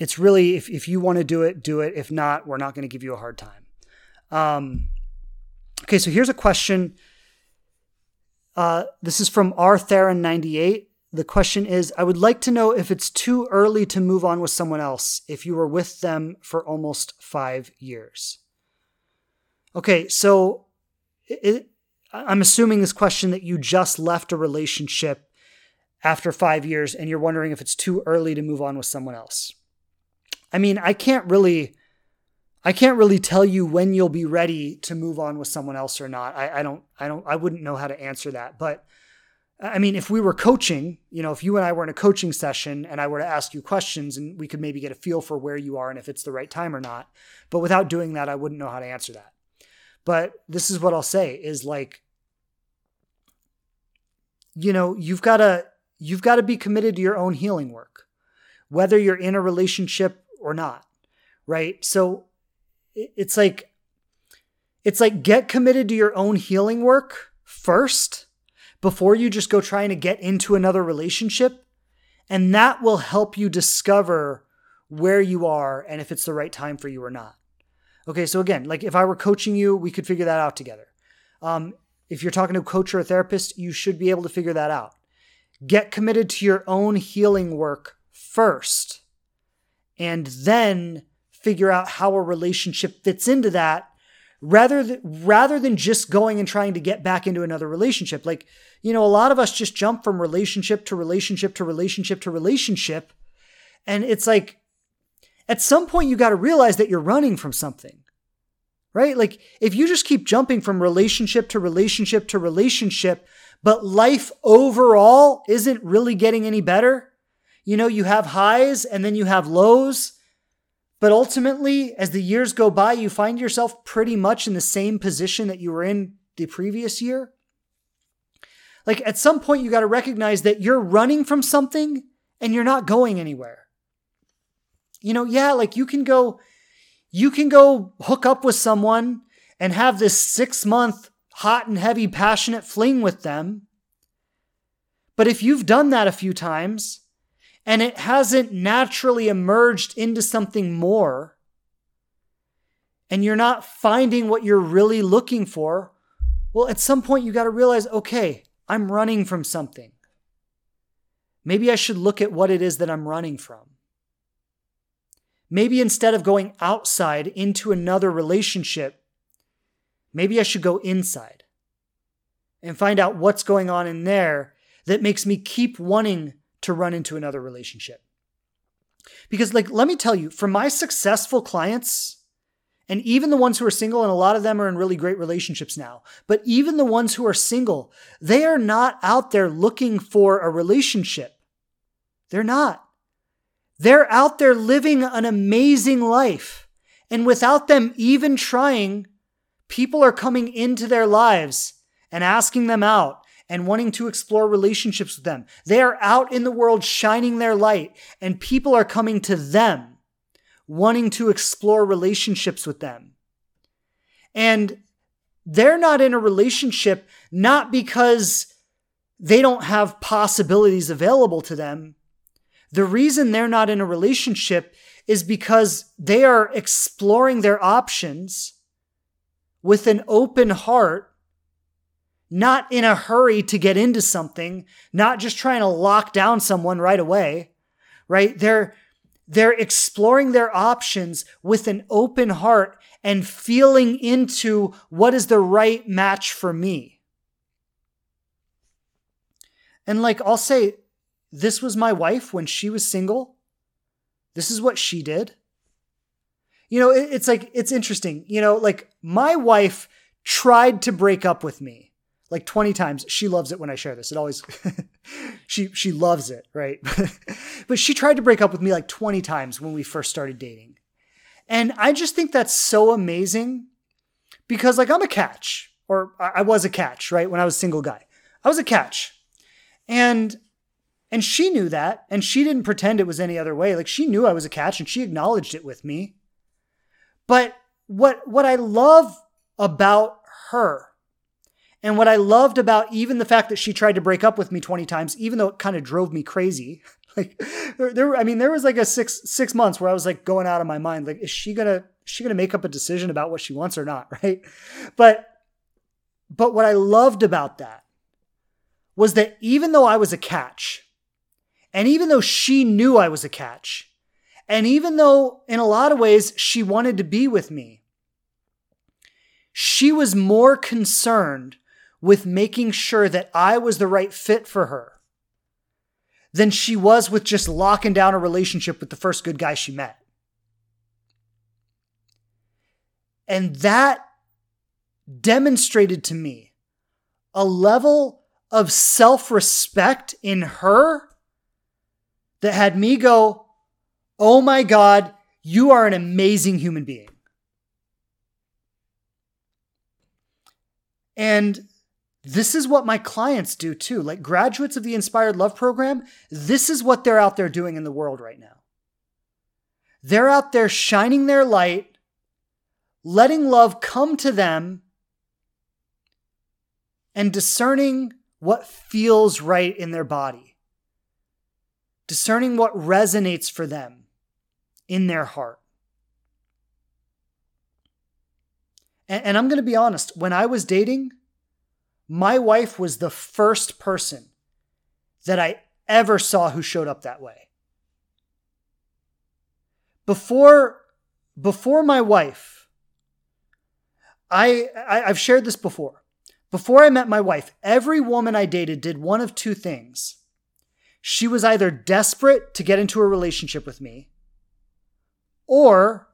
it's really if, if you want to do it, do it. If not, we're not going to give you a hard time. Um, okay, so here's a question. Uh, this is from R Theron 98. The question is I would like to know if it's too early to move on with someone else if you were with them for almost five years. Okay, so it, I'm assuming this question that you just left a relationship after five years and you're wondering if it's too early to move on with someone else. I mean, I can't really I can't really tell you when you'll be ready to move on with someone else or not. I, I don't I don't I wouldn't know how to answer that. But I mean, if we were coaching, you know, if you and I were in a coaching session and I were to ask you questions and we could maybe get a feel for where you are and if it's the right time or not. But without doing that, I wouldn't know how to answer that. But this is what I'll say is like, you know, you've got to you've got to be committed to your own healing work. Whether you're in a relationship or not. Right. So it's like, it's like get committed to your own healing work first before you just go trying to get into another relationship. And that will help you discover where you are and if it's the right time for you or not. Okay, so again, like if I were coaching you, we could figure that out together. Um, if you're talking to a coach or a therapist, you should be able to figure that out. Get committed to your own healing work first and then figure out how a relationship fits into that rather than, rather than just going and trying to get back into another relationship like you know a lot of us just jump from relationship to relationship to relationship to relationship and it's like at some point you got to realize that you're running from something right like if you just keep jumping from relationship to relationship to relationship but life overall isn't really getting any better you know, you have highs and then you have lows. But ultimately, as the years go by, you find yourself pretty much in the same position that you were in the previous year. Like at some point, you got to recognize that you're running from something and you're not going anywhere. You know, yeah, like you can go, you can go hook up with someone and have this six month hot and heavy passionate fling with them. But if you've done that a few times, and it hasn't naturally emerged into something more, and you're not finding what you're really looking for, well, at some point you got to realize okay, I'm running from something. Maybe I should look at what it is that I'm running from. Maybe instead of going outside into another relationship, maybe I should go inside and find out what's going on in there that makes me keep wanting to run into another relationship. Because, like, let me tell you, for my successful clients, and even the ones who are single, and a lot of them are in really great relationships now, but even the ones who are single, they are not out there looking for a relationship. They're not. They're out there living an amazing life. And without them even trying, people are coming into their lives and asking them out and wanting to explore relationships with them. They are out in the world shining their light, and people are coming to them wanting to explore relationships with them. And they're not in a relationship not because they don't have possibilities available to them. The reason they're not in a relationship is because they are exploring their options with an open heart not in a hurry to get into something, not just trying to lock down someone right away, right? They're, they're exploring their options with an open heart and feeling into what is the right match for me. And like I'll say, this was my wife when she was single. This is what she did. You know, it's like, it's interesting. You know, like my wife tried to break up with me like 20 times. She loves it when I share this. It always she she loves it, right? but she tried to break up with me like 20 times when we first started dating. And I just think that's so amazing because like I'm a catch or I was a catch, right? When I was single guy. I was a catch. And and she knew that and she didn't pretend it was any other way. Like she knew I was a catch and she acknowledged it with me. But what what I love about her and what I loved about even the fact that she tried to break up with me 20 times, even though it kind of drove me crazy. Like there, I mean, there was like a six, six months where I was like going out of my mind. Like, is she gonna, is she gonna make up a decision about what she wants or not? Right. But, but what I loved about that was that even though I was a catch, and even though she knew I was a catch, and even though in a lot of ways she wanted to be with me, she was more concerned with making sure that I was the right fit for her than she was with just locking down a relationship with the first good guy she met. And that demonstrated to me a level of self respect in her that had me go, Oh my God, you are an amazing human being. And this is what my clients do too. Like graduates of the Inspired Love program, this is what they're out there doing in the world right now. They're out there shining their light, letting love come to them, and discerning what feels right in their body, discerning what resonates for them in their heart. And, and I'm going to be honest, when I was dating, my wife was the first person that I ever saw who showed up that way. Before, before my wife, I, I have shared this before. Before I met my wife, every woman I dated did one of two things. She was either desperate to get into a relationship with me, or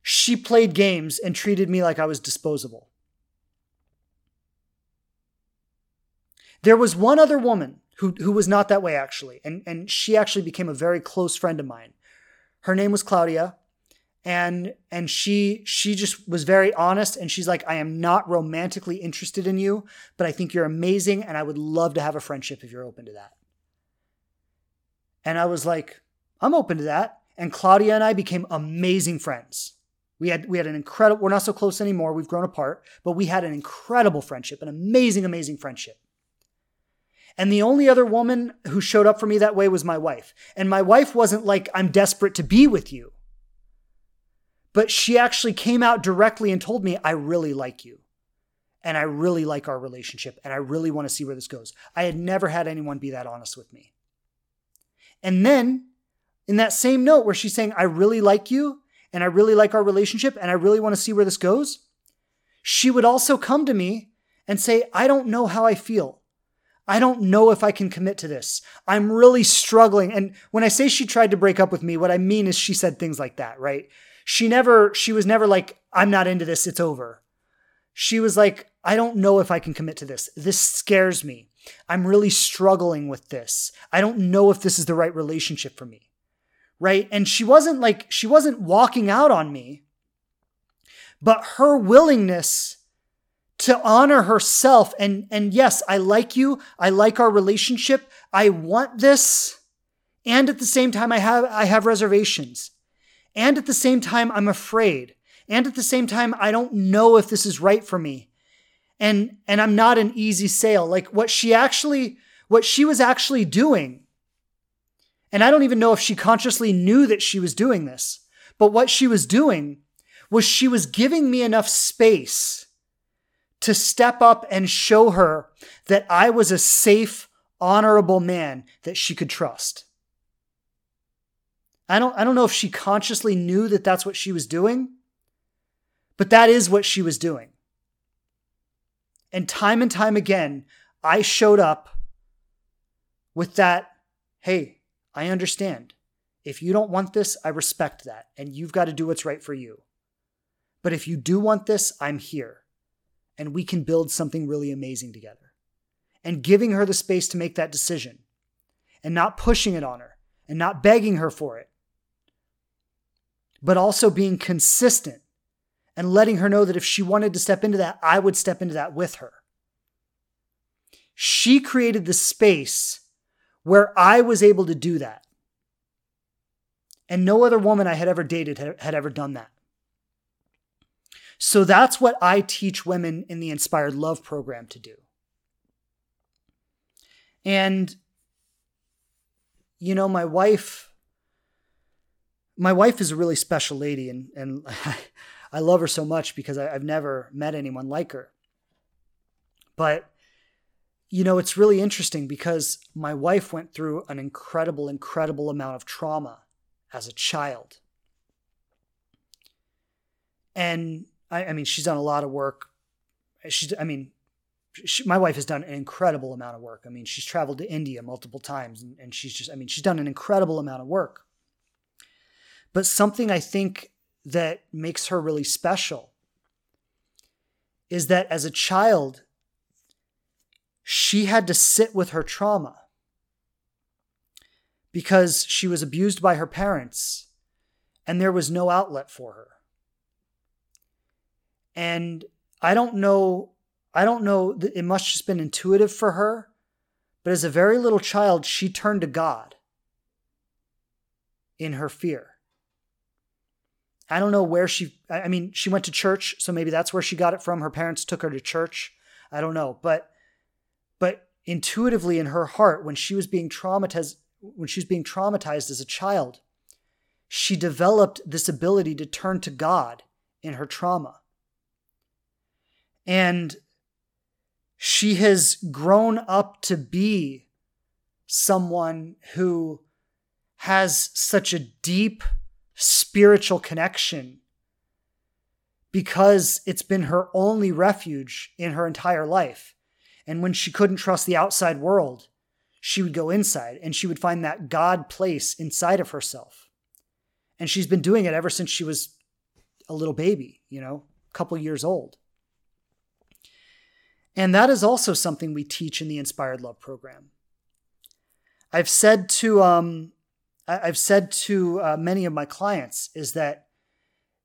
she played games and treated me like I was disposable. There was one other woman who, who was not that way, actually, and, and she actually became a very close friend of mine. Her name was Claudia, and and she she just was very honest and she's like i am not romantically interested in you but i think you're amazing and i would love to have a friendship if you're open to that. And i was like i'm open to that. And claudia and i became amazing friends. We had we had an incredible we're not so close anymore we've grown apart but we had an incredible friendship an amazing amazing friendship and the only other woman who showed up for me that way was my wife. And my wife wasn't like, I'm desperate to be with you. but she actually came out directly and told me, I really like you. And I really like our relationship. And I really want to see where this goes. I had never had anyone be that honest with me. And then in that same note where she's saying, I really like you and I really like our relationship and I really want to see where this goes, she would also come to me and say, I don't know how I feel. I don't know if I can commit to this. I'm really struggling. And when I say she tried to break up with me, what I mean is she said things like that, right? She never, she was never like, I'm not into this, it's over. She was like, I don't know if I can commit to this. This scares me. I'm really struggling with this. I don't know if this is the right relationship for me. Right. And she wasn't like, she wasn't walking out on me, but her willingness to honor herself and and yes i like you. I like our relationship. I want this. And at the same time i have i have reservations. And at the same time i'm afraid. And at the same time i don't know if this is right for me. And and i'm not an easy sale. Like what she actually what she was actually doing and i don't even know if she consciously knew that she was doing this but what she was doing was she was giving me enough space to step up and show her that I was a safe, honorable man that she could trust. I don't, I don't know if she consciously knew that that's what she was doing, but that is what she was doing. And time and time again, I showed up with that hey, I understand. If you don't want this, I respect that. And you've got to do what's right for you. But if you do want this, I'm here and we can build something really amazing together. And giving her the space to make that decision and not pushing it on her and not begging her for it, but also being consistent and letting her know that if she wanted to step into that, I would step into that with her. She created the space where I was able to do that. And no other woman I had ever dated had, ever done that. So that's what I teach women in the Inspired Love program to do. And, you know, my wife, my wife is a really special lady, and, and I love her so much because I, I've never met anyone like her. But, you know, it's really interesting because my wife went through an incredible, incredible amount of trauma as a child. And I, I mean, she's done a lot of work. She's, I mean, she, my wife has done an incredible amount of work. I mean, she's traveled to India multiple times and, and she's just, I mean, she's done an incredible amount of work. But something I think that makes her really special is that as a child, she had to sit with her trauma because she was abused by her parents and there was no outlet for her. And I don't know, I don't know, it must just been intuitive for her. But as a very little child, she turned to God in her fear. I don't know where she, I mean, she went to church, so maybe that's where she got it from. Her parents took her to church. I don't know. But, but intuitively in her heart, when she was being traumatized, when she was being traumatized as a child, she developed this ability to turn to God in her trauma. And she has grown up to be someone who has such a deep spiritual connection because it's been her only refuge in her entire life. And when she couldn't trust the outside world, she would go inside and she would find that God place inside of herself. And she's been doing it ever since she was a little baby, you know, a couple years old. And that is also something we teach in the Inspired Love program. I've said to um, I've said to uh, many of my clients is that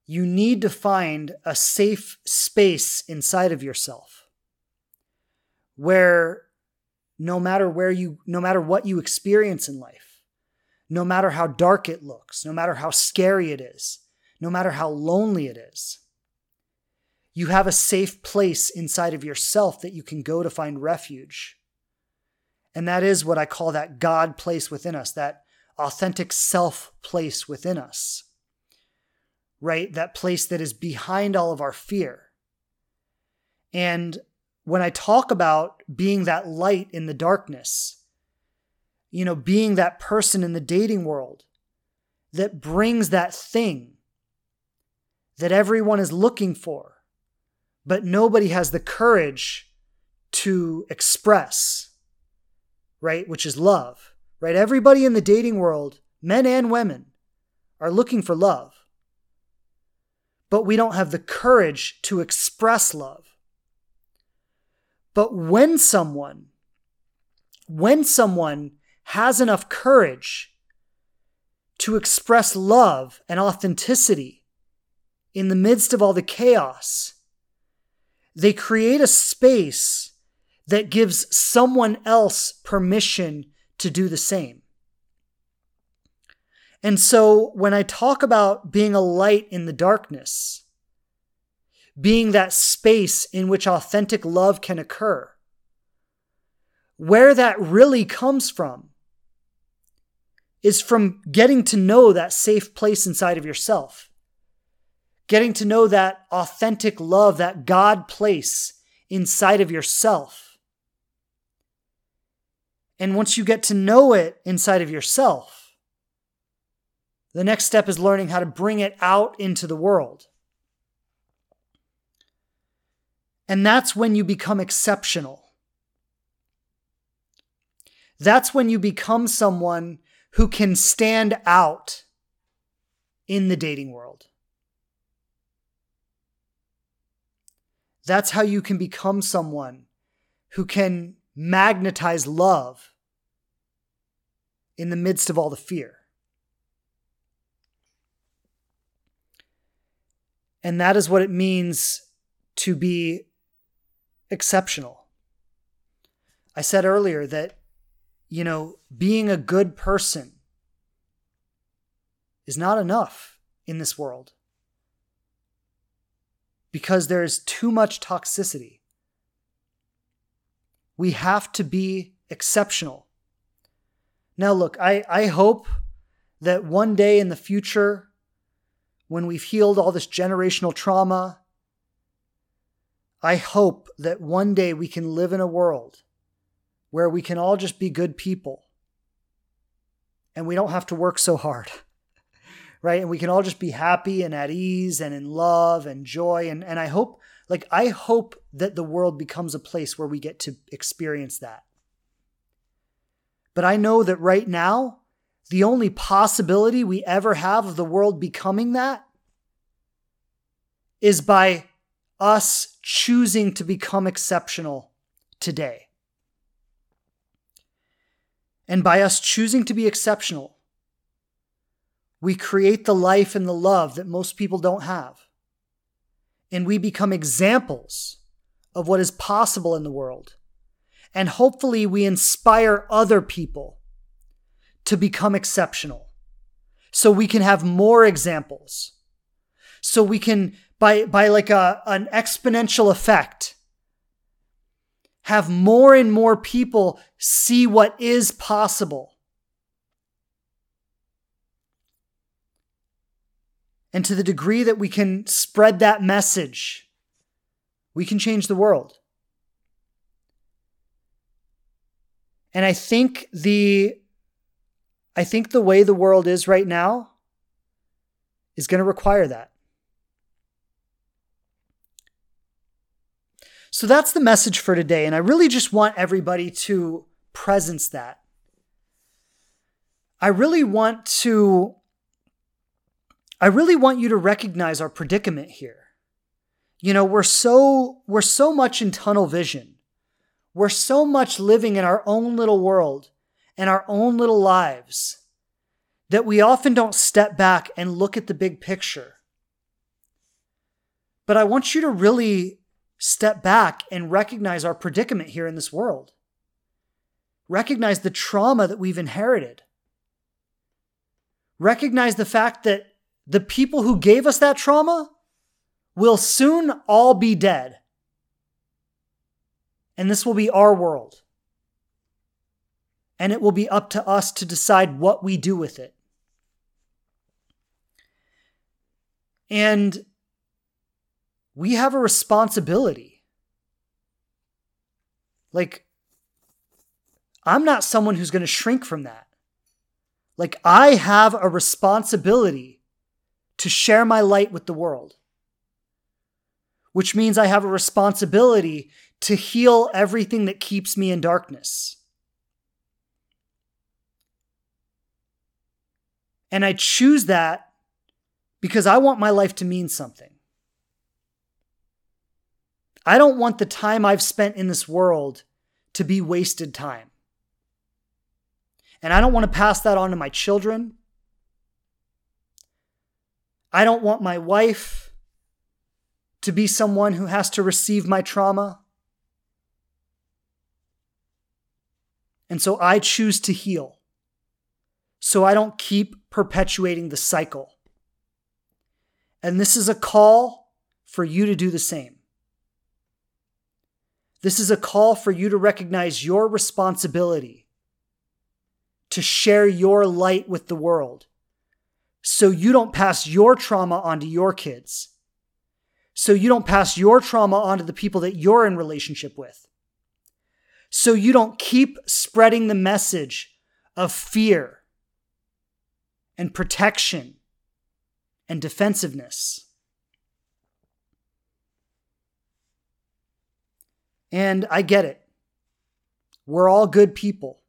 you need to find a safe space inside of yourself where no matter where you no matter what you experience in life no matter how dark it looks no matter how scary it is no matter how lonely it is you have a safe place inside of yourself that you can go to find refuge. And that is what I call that God place within us, that authentic self place within us, right? That place that is behind all of our fear. And when I talk about being that light in the darkness, you know, being that person in the dating world that brings that thing that everyone is looking for, but nobody has the courage to express, right? Which is love, right? Everybody in the dating world, men and women, are looking for love. But we don't have the courage to express love. But when someone, when someone has enough courage to express love and authenticity in the midst of all the chaos, they create a space that gives someone else permission to do the same. And so when I talk about being a light in the darkness, being that space in which authentic love can occur, where that really comes from is from getting to know that safe place inside of yourself, getting to know that authentic love, that God place inside of yourself. And once you get to know it inside of yourself, the next step is learning how to bring it out into the world. And that's when you become exceptional. That's when you become someone who can stand out in the dating world. That's how you can become someone who can magnetize love in the midst of all the fear. And that is what it means to be exceptional. I said earlier that, you know, being a good person is not enough in this world because there is too much toxicity. We have to be exceptional. Now, look, I, I hope that one day in the future, when we've healed all this generational trauma, I hope that one day we can live in a world where we can all just be good people and we don't have to work so hard. Right? And we can all just be happy and at ease and in love and joy. And, and I hope, like, I hope that the world becomes a place where we get to experience that. But I know that right now, the only possibility we ever have of the world becoming that is by us choosing to become exceptional today. And by us choosing to be exceptional, we create the life and the love that most people don't have. And we become examples of what is possible in the world. And hopefully, we inspire other people to become exceptional so we can have more examples. So we can by by like a an exponential effect have more and more people see what is possible and to the degree that we can spread that message we can change the world and i think the i think the way the world is right now is going to require that So that's the message for today. And I really just want everybody to presence that. I really want to I really want you to recognize our predicament here. You know, we're so we're so much in tunnel vision. We're so much living in our own little world and our own little lives that we often don't step back and look at the big picture. But I want you to really step back and recognize our predicament here in this world. Recognize the trauma that we've inherited. Recognize the fact that the people who gave us that trauma will soon all be dead. And this will be our world. And it will be up to us to decide what we do with it. And we have a responsibility. Like, I'm not someone who's going to shrink from that. Like, I have a responsibility to share my light with the world, which means I have a responsibility to heal everything that keeps me in darkness. And I choose that because I want my life to mean something. I don't want the time I've spent in this world to be wasted time. And I don't want to pass that on to my children. I don't want my wife to be someone who has to receive my trauma. And so I choose to heal so I don't keep perpetuating the cycle. And this is a call for you to do the same. This is a call for you to recognize your responsibility to share your light with the world so you don't pass your trauma onto your kids. So you don't pass your trauma onto the people that you're in relationship with. So you don't keep spreading the message of fear and protection and defensiveness. And I get it. We're all good people.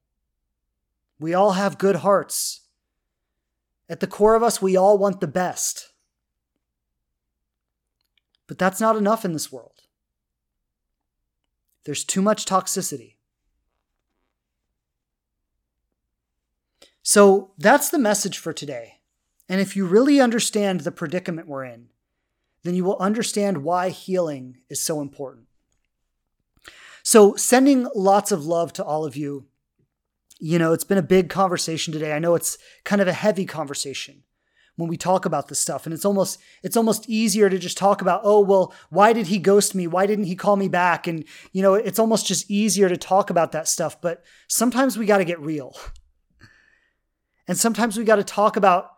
We all have good hearts. At the core of us, we all want the best. But that's not enough in this world. There's too much toxicity. So that's the message for today. And if you really understand the predicament we're in, then you will understand why healing is so important. So, sending lots of love to all of you you know, it's been a big conversation today. I know it's kind of a heavy conversation when we talk about this stuff and it's almost it's almost easier to just talk about oh well why did he ghost me? Why didn't he call me back? And you know it's almost just easier to talk about that stuff but sometimes we got to get real. And sometimes we got to talk about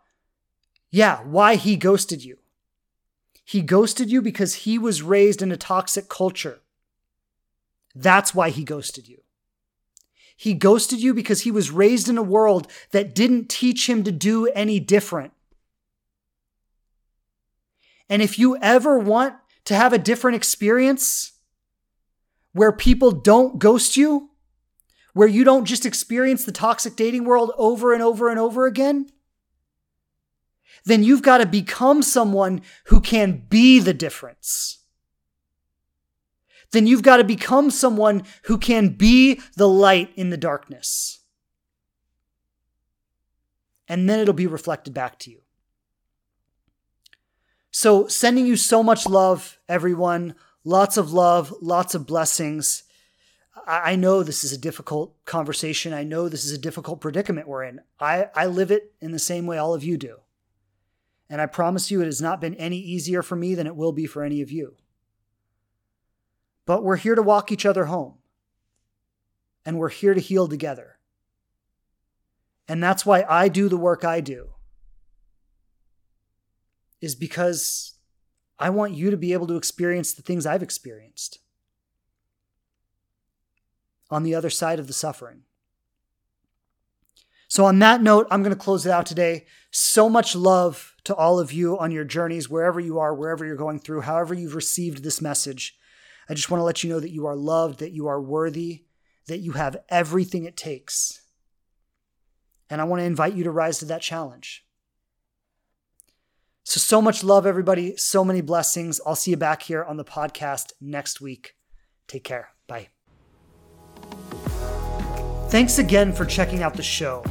yeah why he ghosted you. He ghosted you because he was raised in a toxic culture. That's why he ghosted you he ghosted you because he was raised in a world that didn't teach him to do any different. And if you ever want to have a different experience where people don't ghost you, where you don't just experience the toxic dating world over and over and over again, then you've got to become someone who can be the difference then you've got to become someone who can be the light in the darkness. And then it'll be reflected back to you. So, sending you so much love, everyone. Lots of love, lots of blessings. I know this is a difficult conversation. I know this is a difficult predicament we're in. I, I live it in the same way all of you do. And I promise you, it has not been any easier for me than it will be for any of you. But we're here to walk each other home. And we're here to heal together. And that's why I do the work I do. Is because I want you to be able to experience the things I've experienced on the other side of the suffering. So, on that note, I'm going to close it out today. So much love to all of you on your journeys, wherever you are, wherever you're going through, however you've received this message. I just want to let you know that you are loved, that you are worthy, that you have everything it takes. And I want to invite you to rise to that challenge. So, so much love, everybody. So many blessings. I'll see you back here on the podcast next week. Take care. Bye. Thanks again for checking out the show.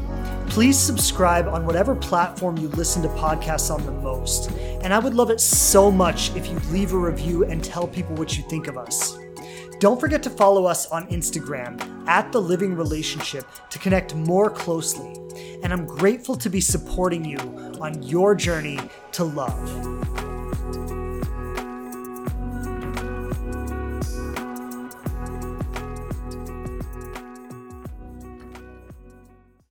Please subscribe on whatever platform you listen to podcasts on the most. And I would love it so much if you leave a review and tell people what you think of us. Don't forget to follow us on Instagram at The Living Relationship to connect more closely. And I'm grateful to be supporting you on your journey to love.